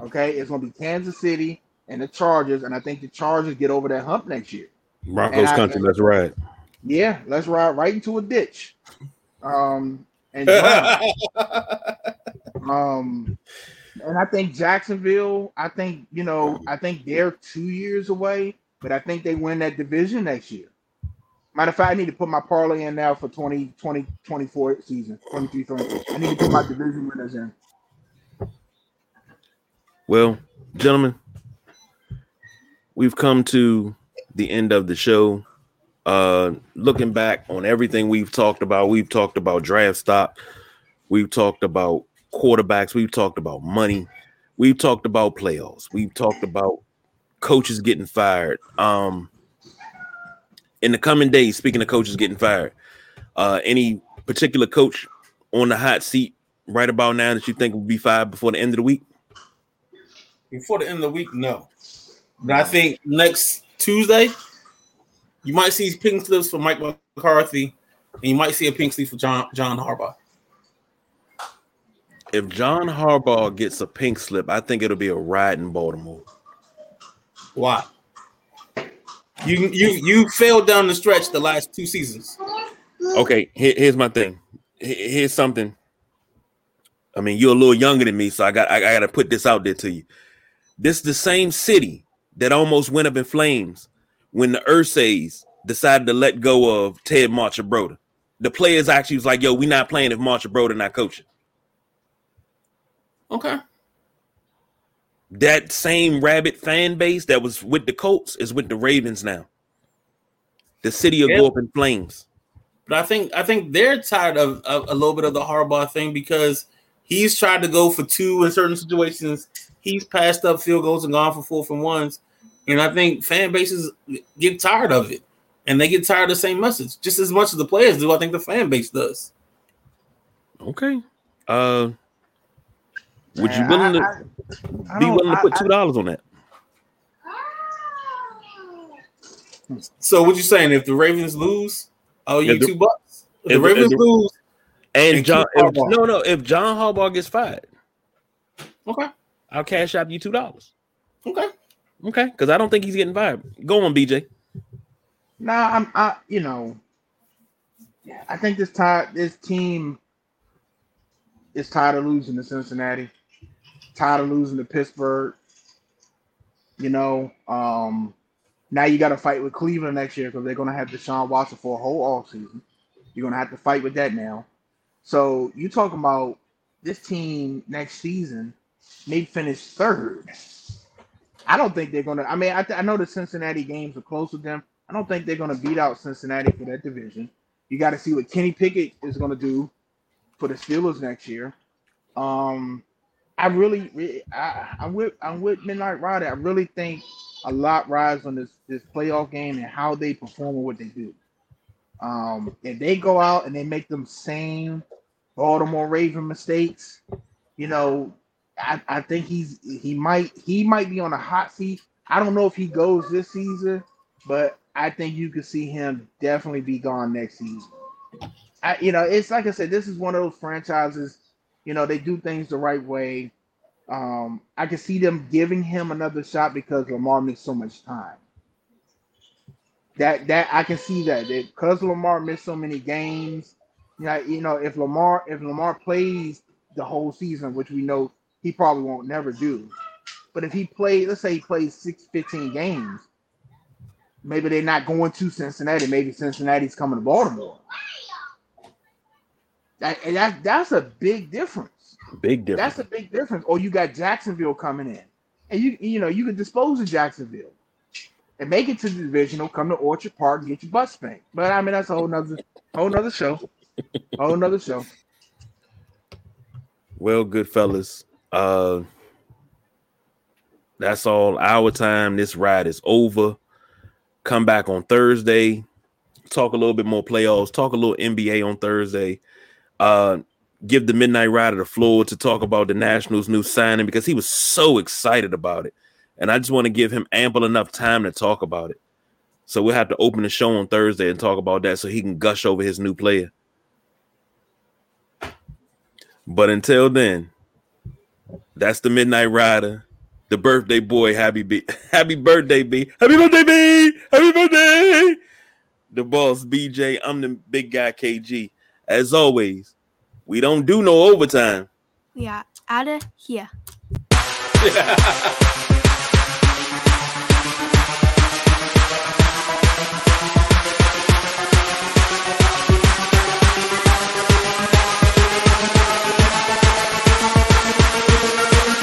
Okay, it's going to be Kansas City and the Chargers, and I think the Chargers get over that hump next year. Broncos country, let's ride. Yeah, let's ride right into a ditch. Um, and um, and I think Jacksonville, I think, you know, I think they're two years away, but I think they win that division next year. Matter of fact, I need to put my parlay in now for 20, 20 24 season, 23, 24. I need to put my division winners in. Well, gentlemen, we've come to the end of the show. Uh, looking back on everything we've talked about, we've talked about draft stock, we've talked about quarterbacks, we've talked about money, we've talked about playoffs, we've talked about coaches getting fired. Um, in the coming days, speaking of coaches getting fired, uh, any particular coach on the hot seat right about now that you think will be fired before the end of the week? Before the end of the week, no. But I think next Tuesday, you might see pink slips for Mike McCarthy, and you might see a pink slip for John John Harbaugh. If John Harbaugh gets a pink slip, I think it'll be a ride in Baltimore. Why? You you you failed down the stretch the last two seasons. Okay, here, here's my thing. Here's something. I mean, you're a little younger than me, so I got I, I got to put this out there to you. This is the same city that almost went up in flames when the Irsay's decided to let go of Ted Marchibroda. The players actually was like, "Yo, we not playing if Marchibroda not coaching." Okay. That same rabbit fan base that was with the Colts is with the Ravens now. The city will yeah. go up in flames. But I think I think they're tired of, of, a little bit of the Harbaugh thing because he's tried to go for two in certain situations. He's passed up field goals and gone for four and ones. And I think fan bases get tired of it. And they get tired of the same message just as much as the players do. I think the fan base does. Okay. Uh would you willing to I, I, be willing to put two dollars on that? So what you saying? If the Ravens lose, oh, you two bucks. If, if the Ravens if the, lose, and, John, if, no, no, if John Harbaugh gets fired, okay, I'll cash out you two dollars. Okay, okay, because I don't think he's getting fired. Go on, BJ. Nah, I'm, I, you know, I think this time this team is tired of losing to Cincinnati tired of losing to Pittsburgh. You know, um, now you got to fight with Cleveland next year because they're going to have Deshaun Watson for a whole off season. You're going to have to fight with that now. So you talking about this team next season may finish third. I don't think they're going to. I mean, I, th- I know the Cincinnati games are close with them. I don't think they're going to beat out Cincinnati for that division. You got to see what Kenny Pickett is going to do for the Steelers next year. Um, I really, I, I'm with I'm with Midnight Rider. I really think a lot rides on this this playoff game and how they perform and what they do. Um, if they go out and they make them same Baltimore Raven mistakes, you know, I, I think he's he might he might be on a hot seat. I don't know if he goes this season, but I think you could see him definitely be gone next season. I, you know, it's like I said, this is one of those franchises you know, they do things the right way. Um, I can see them giving him another shot because Lamar missed so much time. That that I can see that because Lamar missed so many games. You know, you know, if Lamar if Lamar plays the whole season, which we know he probably won't never do, but if he plays, let's say he plays six, 15 games, maybe they're not going to Cincinnati. Maybe Cincinnati's coming to Baltimore. That, that that's a big difference. Big difference. That's a big difference. Or you got Jacksonville coming in, and you you know you can dispose of Jacksonville and make it to the divisional. Come to Orchard Park, and get your butt spanked. But I mean that's a whole nother Whole nother show. Whole nother show. Well, good fellas. Uh that's all our time. This ride is over. Come back on Thursday. Talk a little bit more playoffs. Talk a little NBA on Thursday. Uh give the midnight rider the floor to talk about the Nationals' new signing because he was so excited about it. And I just want to give him ample enough time to talk about it. So we'll have to open the show on Thursday and talk about that so he can gush over his new player. But until then, that's the Midnight Rider, the birthday boy. Happy be happy birthday, B. Happy birthday, B. Happy birthday. The boss, BJ. I'm the big guy, KG. As always, we don't do no overtime. We are out of here.